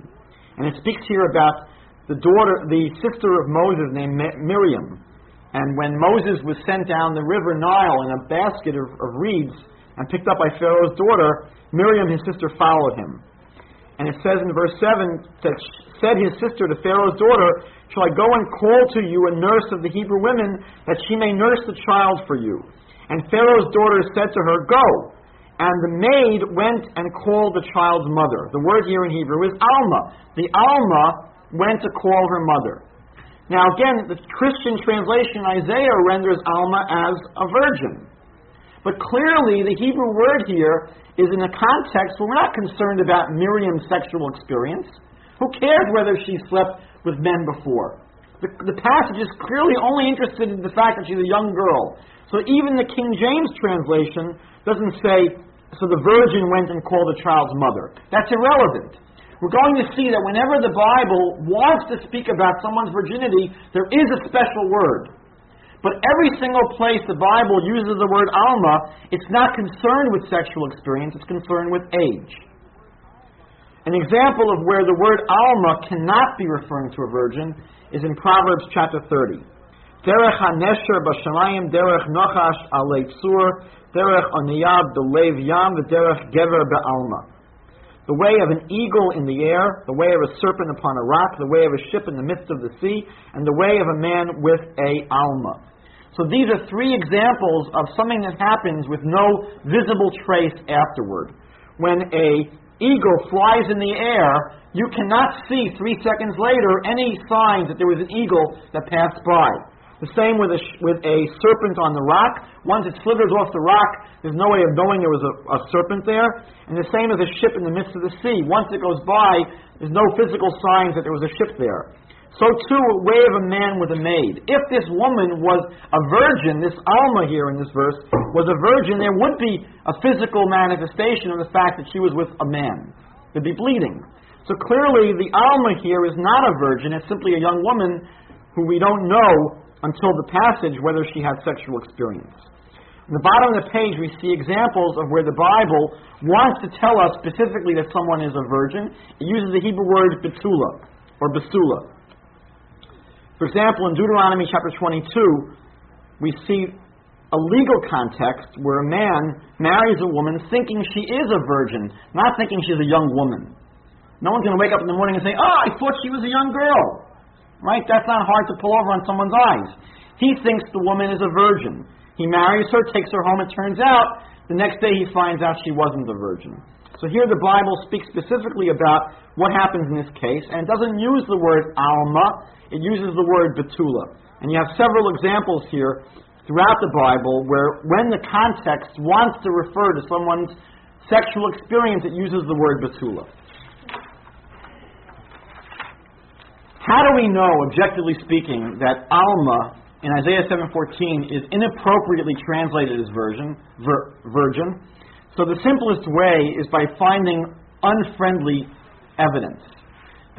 And it speaks here about the daughter, the sister of Moses named Miriam. And when Moses was sent down the river Nile in a basket of, of reeds and picked up by Pharaoh's daughter, Miriam, his sister, followed him. And it says in verse 7 that said his sister to Pharaoh's daughter, Shall I go and call to you a nurse of the Hebrew women, that she may nurse the child for you? And Pharaoh's daughter said to her, Go. And the maid went and called the child's mother. The word here in Hebrew is Alma. The Alma went to call her mother. Now, again, the Christian translation Isaiah renders Alma as a virgin. But clearly, the Hebrew word here is in a context where we're not concerned about Miriam's sexual experience. Who cares whether she slept with men before? The, the passage is clearly only interested in the fact that she's a young girl. So even the King James translation doesn't say, so the virgin went and called the child's mother. That's irrelevant. We're going to see that whenever the Bible wants to speak about someone's virginity, there is a special word. But every single place the Bible uses the word alma, it's not concerned with sexual experience, it's concerned with age. An example of where the word alma cannot be referring to a virgin is in Proverbs chapter 30. Derech hanesher b'shamayim derech nochash derech oniyah belev yam v'derech gever be'alma. The way of an eagle in the air, the way of a serpent upon a rock, the way of a ship in the midst of the sea, and the way of a man with a alma. So these are three examples of something that happens with no visible trace afterward. When a eagle flies in the air, you cannot see three seconds later any signs that there was an eagle that passed by. The same with a, with a serpent on the rock. Once it slithers off the rock, there's no way of knowing there was a, a serpent there. And the same as a ship in the midst of the sea. Once it goes by, there's no physical signs that there was a ship there. So too, way of a man with a maid. If this woman was a virgin, this Alma here in this verse was a virgin, there would be a physical manifestation of the fact that she was with a man. There'd be bleeding. So clearly, the Alma here is not a virgin, it's simply a young woman who we don't know until the passage whether she had sexual experience. In the bottom of the page, we see examples of where the Bible wants to tell us specifically that someone is a virgin. It uses the Hebrew word betula, or basula. For example, in Deuteronomy chapter 22, we see a legal context where a man marries a woman thinking she is a virgin, not thinking she's a young woman. No one's going to wake up in the morning and say, Oh, I thought she was a young girl. Right? That's not hard to pull over on someone's eyes. He thinks the woman is a virgin. He marries her, takes her home, it turns out the next day he finds out she wasn't a virgin. So here the Bible speaks specifically about what happens in this case, and it doesn't use the word alma, it uses the word betula. And you have several examples here throughout the Bible where when the context wants to refer to someone's sexual experience, it uses the word Betula. How do we know, objectively speaking, that Alma in Isaiah 7:14 is inappropriately translated as virgin, vir, virgin? So the simplest way is by finding unfriendly evidence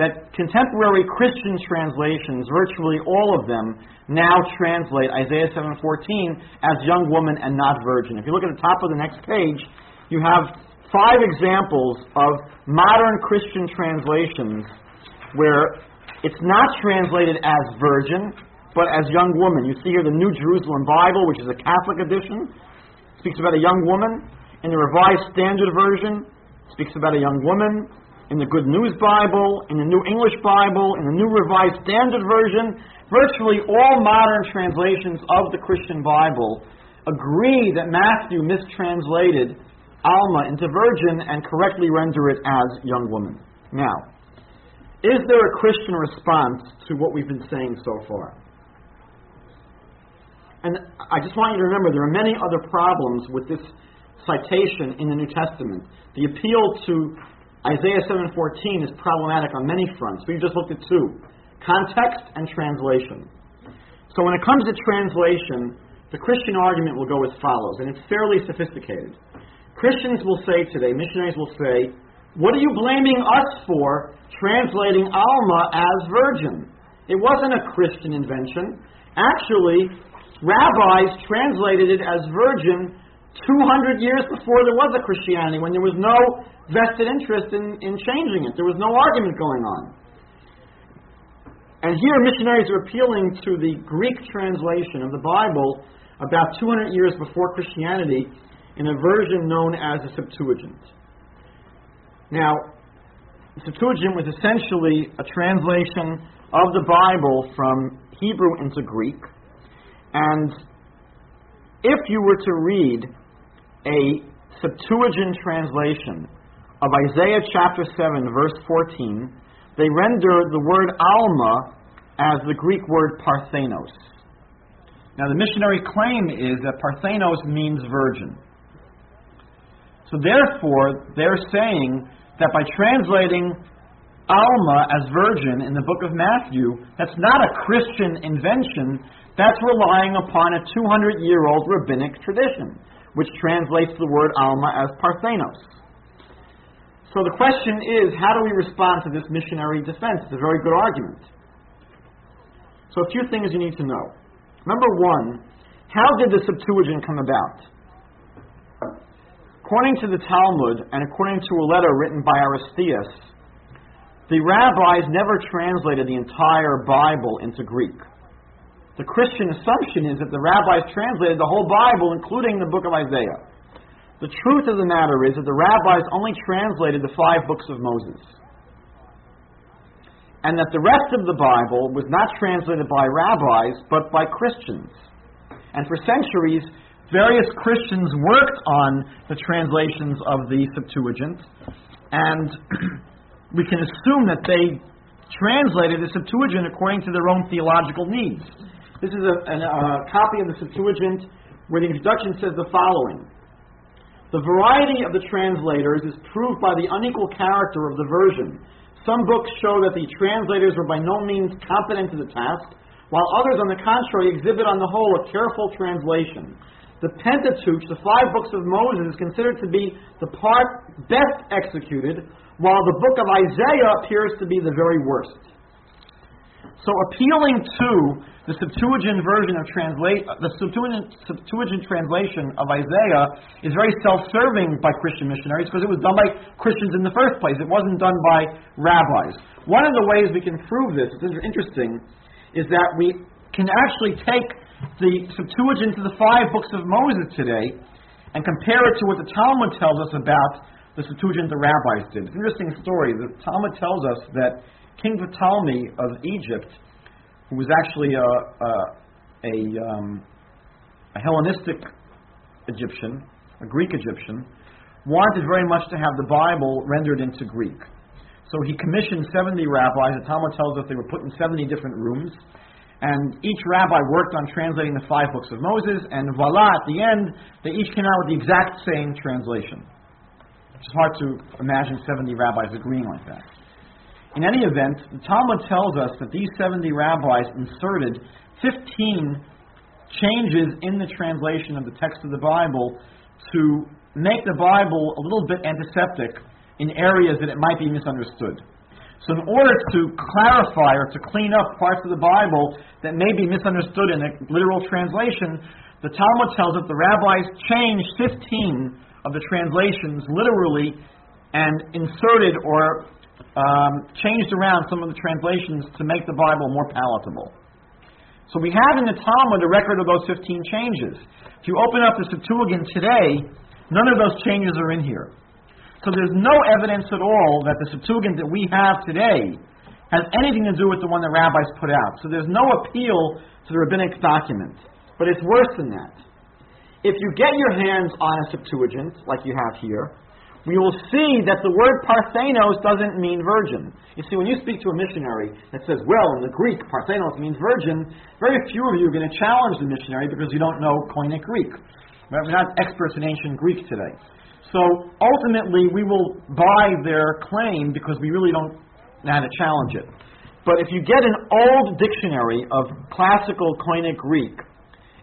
that contemporary Christian translations, virtually all of them, now translate Isaiah 7:14 as young woman and not virgin. If you look at the top of the next page, you have five examples of modern Christian translations where it's not translated as virgin, but as young woman. You see here the New Jerusalem Bible, which is a Catholic edition, speaks about a young woman. In the Revised Standard Version, speaks about a young woman in the Good News Bible, in the New English Bible, in the New Revised Standard Version, virtually all modern translations of the Christian Bible agree that Matthew mistranslated Alma into virgin and correctly render it as young woman. Now, is there a Christian response to what we've been saying so far? And I just want you to remember there are many other problems with this citation in the New Testament. The appeal to Isaiah 7:14 is problematic on many fronts. We've just looked at two: context and translation. So when it comes to translation, the Christian argument will go as follows, and it's fairly sophisticated. Christians will say today, missionaries will say, "What are you blaming us for translating Alma as virgin? It wasn't a Christian invention. Actually, rabbis translated it as virgin 200 years before there was a Christianity, when there was no vested interest in, in changing it. There was no argument going on. And here, missionaries are appealing to the Greek translation of the Bible about 200 years before Christianity in a version known as the Septuagint. Now, Septuagint was essentially a translation of the Bible from Hebrew into Greek. And if you were to read a Septuagint translation of Isaiah chapter 7, verse 14, they render the word Alma as the Greek word Parthenos. Now, the missionary claim is that Parthenos means virgin. So, therefore, they're saying that by translating Alma as virgin in the book of Matthew, that's not a Christian invention, that's relying upon a 200 year old rabbinic tradition which translates the word Alma as Parthenos. So the question is, how do we respond to this missionary defense? It's a very good argument. So a few things you need to know. Number one, how did the Septuagint come about? According to the Talmud and according to a letter written by Aristeas, the rabbis never translated the entire Bible into Greek. The Christian assumption is that the rabbis translated the whole Bible, including the book of Isaiah. The truth of the matter is that the rabbis only translated the five books of Moses. And that the rest of the Bible was not translated by rabbis, but by Christians. And for centuries, various Christians worked on the translations of the Septuagint, and we can assume that they translated the Septuagint according to their own theological needs. This is a, a, a copy of the Septuagint where the introduction says the following. The variety of the translators is proved by the unequal character of the version. Some books show that the translators were by no means competent to the task, while others, on the contrary, exhibit on the whole a careful translation. The Pentateuch, the five books of Moses, is considered to be the part best executed, while the book of Isaiah appears to be the very worst. So, appealing to the Septuagint version of translate the Septuagint, Septuagint translation of Isaiah is very self-serving by Christian missionaries because it was done by Christians in the first place. It wasn't done by rabbis. One of the ways we can prove this, this is interesting, is that we can actually take the Septuagint to the five books of Moses today and compare it to what the Talmud tells us about the Septuagint the rabbis did. It's an interesting story. The Talmud tells us that King Ptolemy of Egypt who was actually a, a, a, um, a Hellenistic Egyptian, a Greek Egyptian, wanted very much to have the Bible rendered into Greek. So he commissioned 70 rabbis. The Talmud tells us they were put in 70 different rooms. And each rabbi worked on translating the five books of Moses, and voila, at the end, they each came out with the exact same translation. It's hard to imagine 70 rabbis agreeing like that. In any event, the Talmud tells us that these 70 rabbis inserted 15 changes in the translation of the text of the Bible to make the Bible a little bit antiseptic in areas that it might be misunderstood. So, in order to clarify or to clean up parts of the Bible that may be misunderstood in a literal translation, the Talmud tells us the rabbis changed 15 of the translations literally and inserted or um, changed around some of the translations to make the Bible more palatable. So we have in the Talmud a record of those 15 changes. If you open up the Septuagint today, none of those changes are in here. So there's no evidence at all that the Septuagint that we have today has anything to do with the one the rabbis put out. So there's no appeal to the rabbinic document. But it's worse than that. If you get your hands on a Septuagint, like you have here, we will see that the word parthenos doesn't mean virgin. You see, when you speak to a missionary that says, well, in the Greek, parthenos means virgin, very few of you are going to challenge the missionary because you don't know Koine Greek. We're not experts in ancient Greek today. So ultimately, we will buy their claim because we really don't know how to challenge it. But if you get an old dictionary of classical Koine Greek,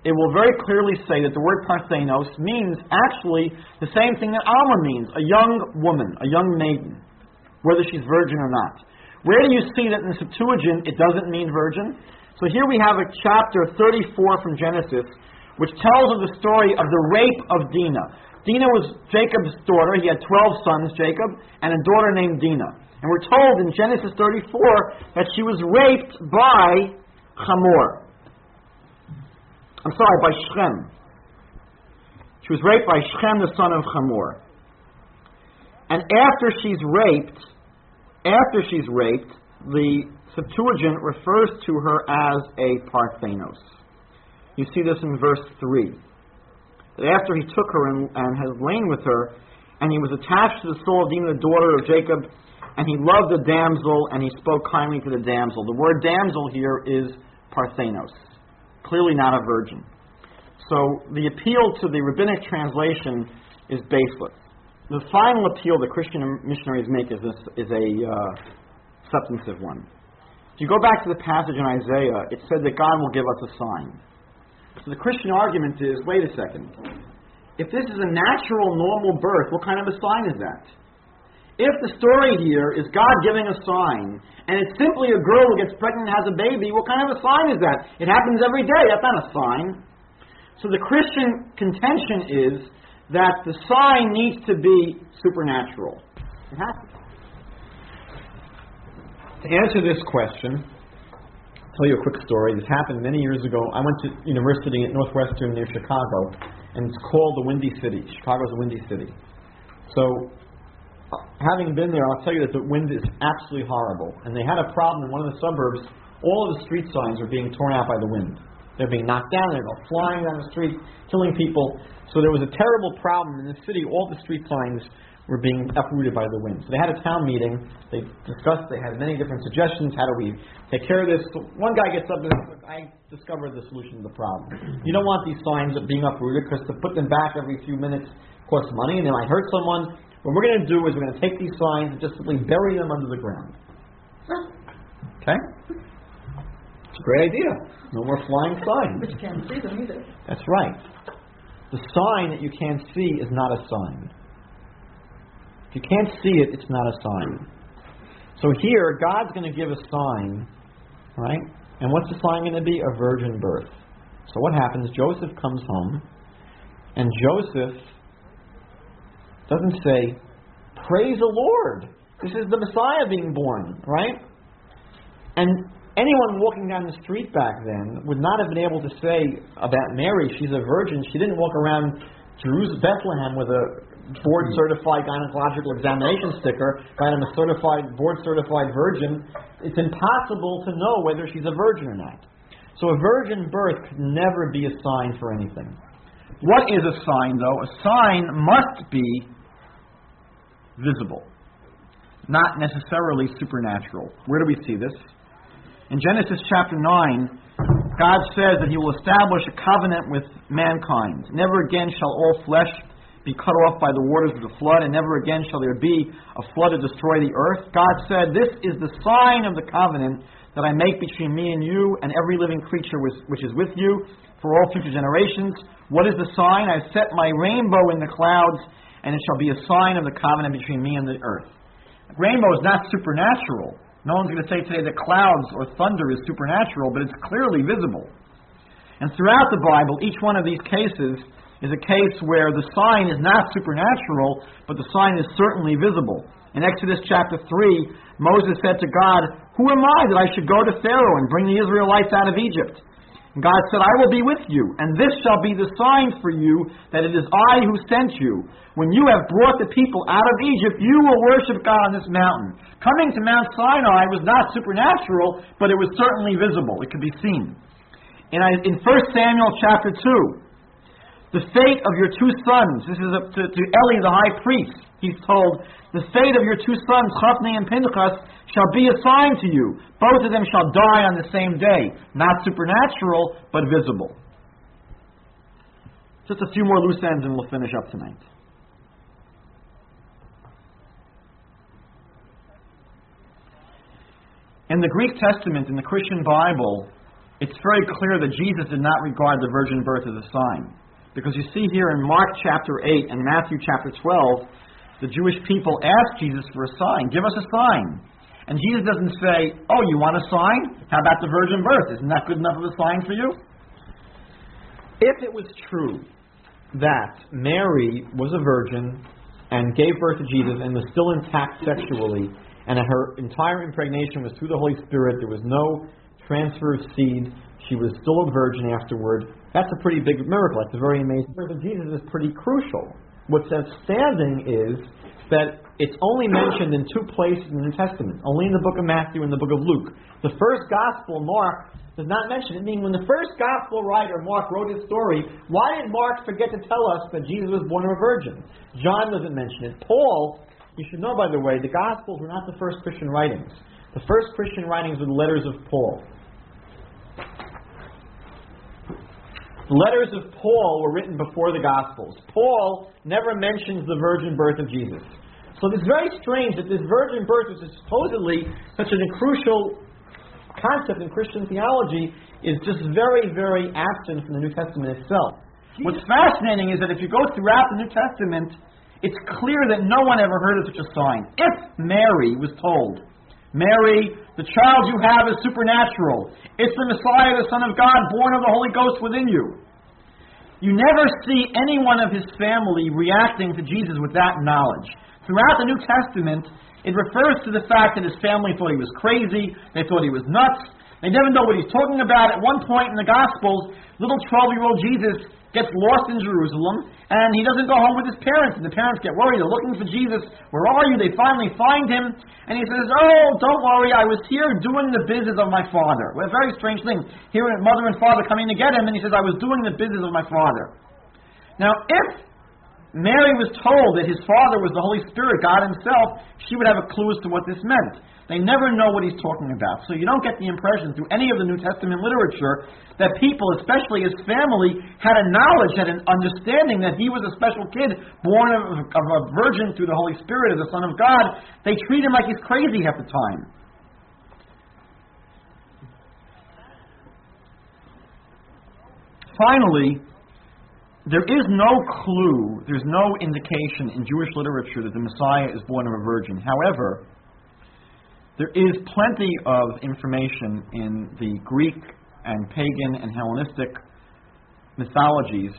it will very clearly say that the word parthenos means actually the same thing that Alma means a young woman, a young maiden, whether she's virgin or not. Where do you see that in the Septuagint it doesn't mean virgin? So here we have a chapter 34 from Genesis, which tells of the story of the rape of Dinah. Dinah was Jacob's daughter. He had 12 sons, Jacob, and a daughter named Dinah. And we're told in Genesis 34 that she was raped by Hamor. I'm sorry, by Shem. She was raped by Shem, the son of Hamor. And after she's raped, after she's raped, the Septuagint refers to her as a Parthenos. You see this in verse 3 that after he took her and, and has lain with her, and he was attached to the soul of Dinah, the daughter of Jacob, and he loved the damsel, and he spoke kindly to the damsel. The word damsel here is parthenos, clearly not a virgin. So the appeal to the rabbinic translation is baseless. The final appeal that Christian missionaries make is, this, is a uh, substantive one. If you go back to the passage in Isaiah, it said that God will give us a sign. So the Christian argument is wait a second. If this is a natural, normal birth, what kind of a sign is that? If the story here is God giving a sign, and it's simply a girl who gets pregnant and has a baby, what kind of a sign is that? It happens every day. That's not a sign. So the Christian contention is that the sign needs to be supernatural. It has to. To answer this question, tell you a quick story. This happened many years ago. I went to university at Northwestern near Chicago, and it's called the Windy City. Chicago's a windy city. So, having been there, I'll tell you that the wind is absolutely horrible. And they had a problem in one of the suburbs. All of the street signs were being torn out by the wind. They're being knocked down. They're going flying down the street, killing people. So there was a terrible problem in the city. All the street signs were being uprooted by the wind. So they had a town meeting. They discussed. They had many different suggestions. How do we take care of this? So one guy gets up and says, "I discovered the solution to the problem. You don't want these signs being uprooted because to put them back every few minutes costs money and they might hurt someone. What we're going to do is we're going to take these signs and just simply bury them under the ground. Okay? It's a great idea. No more flying signs. But you can't see them either. That's right. The sign that you can't see is not a sign. If you can't see it, it's not a sign. So here, God's going to give a sign, right? And what's the sign going to be? A virgin birth. So what happens? Joseph comes home, and Joseph doesn't say, Praise the Lord. This is the Messiah being born, right? And anyone walking down the street back then would not have been able to say about Mary, she's a virgin. She didn't walk around Jerusalem, Bethlehem with a board certified gynecological examination sticker, right? I'm a certified, board certified virgin. It's impossible to know whether she's a virgin or not. So a virgin birth could never be a sign for anything. What is a sign, though? A sign must be visible, not necessarily supernatural. Where do we see this? In Genesis chapter 9, God says that He will establish a covenant with mankind. Never again shall all flesh be cut off by the waters of the flood, and never again shall there be a flood to destroy the earth. God said, This is the sign of the covenant that I make between me and you and every living creature which is with you for all future generations. What is the sign? I've set my rainbow in the clouds, and it shall be a sign of the covenant between me and the earth. Rainbow is not supernatural. No one's going to say today that clouds or thunder is supernatural, but it's clearly visible. And throughout the Bible, each one of these cases is a case where the sign is not supernatural, but the sign is certainly visible. In Exodus chapter 3, Moses said to God, Who am I that I should go to Pharaoh and bring the Israelites out of Egypt? And God said, I will be with you, and this shall be the sign for you that it is I who sent you. When you have brought the people out of Egypt, you will worship God on this mountain. Coming to Mount Sinai was not supernatural, but it was certainly visible. It could be seen. In, uh, in 1 Samuel chapter 2, the fate of your two sons, this is to, to Eli the high priest, he's told, the fate of your two sons, Hophni and Pinchas, shall be a sign to you. Both of them shall die on the same day. Not supernatural, but visible. Just a few more loose ends and we'll finish up tonight. In the Greek Testament, in the Christian Bible, it's very clear that Jesus did not regard the virgin birth as a sign. Because you see here in Mark chapter 8 and Matthew chapter 12, the Jewish people ask Jesus for a sign. Give us a sign. And Jesus doesn't say, Oh, you want a sign? How about the virgin birth? Isn't that good enough of a sign for you? If it was true that Mary was a virgin and gave birth to Jesus and was still intact sexually, and her entire impregnation was through the Holy Spirit, there was no transfer of seed, she was still a virgin afterward, that's a pretty big miracle. That's a very amazing. Of Jesus is pretty crucial. What's outstanding is that it's only mentioned in two places in the New Testament, only in the book of Matthew and the book of Luke. The first gospel, Mark, does not mention it, meaning when the first gospel writer, Mark, wrote his story, why did Mark forget to tell us that Jesus was born of a virgin? John doesn't mention it. Paul, you should know, by the way, the gospels were not the first Christian writings. The first Christian writings were the letters of Paul. The letters of Paul were written before the Gospels. Paul never mentions the virgin birth of Jesus. So it's very strange that this virgin birth, which is supposedly such a crucial concept in Christian theology, is just very, very absent from the New Testament itself. What's fascinating is that if you go throughout the New Testament, it's clear that no one ever heard of such a sign. If Mary was told, Mary, the child you have is supernatural. It's the Messiah, the Son of God, born of the Holy Ghost within you. You never see any one of his family reacting to Jesus with that knowledge. Throughout the New Testament, it refers to the fact that his family thought he was crazy, they thought he was nuts, they never know what he's talking about. At one point in the Gospels, little 12 year old Jesus gets lost in Jerusalem, and he doesn't go home with his parents. And the parents get worried. They're looking for Jesus. Where are you? They finally find him, and he says, "Oh, don't worry. I was here doing the business of my father." Well, a very strange thing. Here, mother and father coming to get him, and he says, "I was doing the business of my father." Now, if Mary was told that his father was the Holy Spirit, God Himself, she would have a clue as to what this meant. They never know what he's talking about. So you don't get the impression through any of the New Testament literature that people, especially his family, had a knowledge, had an understanding that he was a special kid born of, of a virgin through the Holy Spirit, as the Son of God. They treat him like he's crazy half the time. Finally, there is no clue, there's no indication in Jewish literature that the Messiah is born of a virgin. However, there is plenty of information in the Greek and pagan and Hellenistic mythologies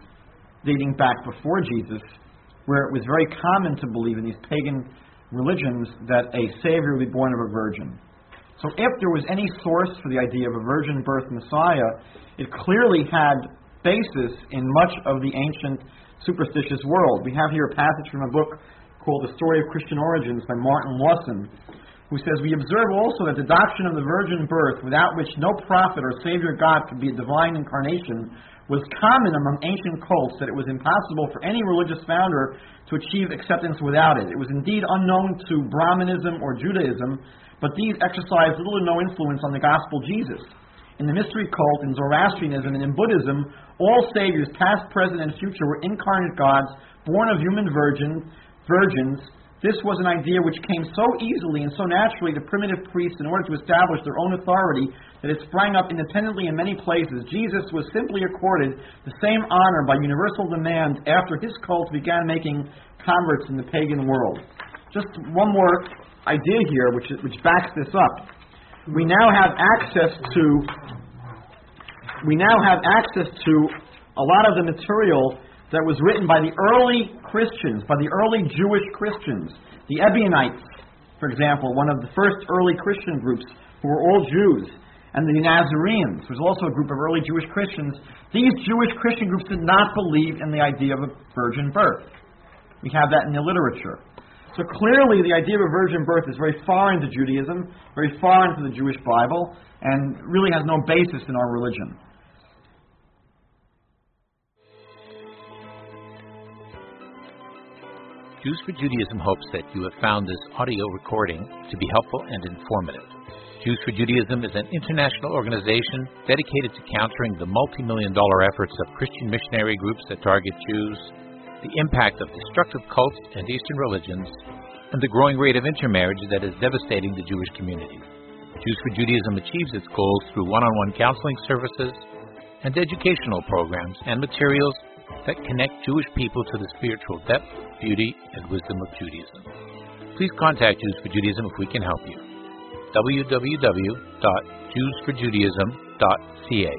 dating back before Jesus, where it was very common to believe in these pagan religions that a Savior would be born of a virgin. So if there was any source for the idea of a virgin birth Messiah, it clearly had basis in much of the ancient superstitious world. We have here a passage from a book called The Story of Christian Origins by Martin Larson, who says, We observe also that the doctrine of the virgin birth, without which no prophet or Savior God could be a divine incarnation, was common among ancient cults, that it was impossible for any religious founder to achieve acceptance without it. It was indeed unknown to Brahmanism or Judaism, but these exercised little or no influence on the gospel Jesus. In the mystery cult, in Zoroastrianism, and in Buddhism, all saviors, past, present, and future, were incarnate gods, born of human virgin, virgins. This was an idea which came so easily and so naturally to primitive priests in order to establish their own authority that it sprang up independently in many places. Jesus was simply accorded the same honor by universal demand after his cult began making converts in the pagan world. Just one more idea here, which, which backs this up. We now have access to we now have access to a lot of the material that was written by the early Christians, by the early Jewish Christians. The Ebionites, for example, one of the first early Christian groups who were all Jews, and the Nazarenes, was also a group of early Jewish Christians. These Jewish Christian groups did not believe in the idea of a virgin birth. We have that in the literature. So clearly, the idea of a virgin birth is very foreign to Judaism, very foreign to the Jewish Bible, and really has no basis in our religion. Jews for Judaism hopes that you have found this audio recording to be helpful and informative. Jews for Judaism is an international organization dedicated to countering the multi million dollar efforts of Christian missionary groups that target Jews, the impact of destructive cults and Eastern religions, and the growing rate of intermarriage that is devastating the Jewish community. Jews for Judaism achieves its goals through one on one counseling services and educational programs and materials that connect Jewish people to the spiritual depth, beauty, and wisdom of Judaism. Please contact Jews for Judaism if we can help you. www.jewsforjudaism.ca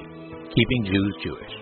Keeping Jews Jewish.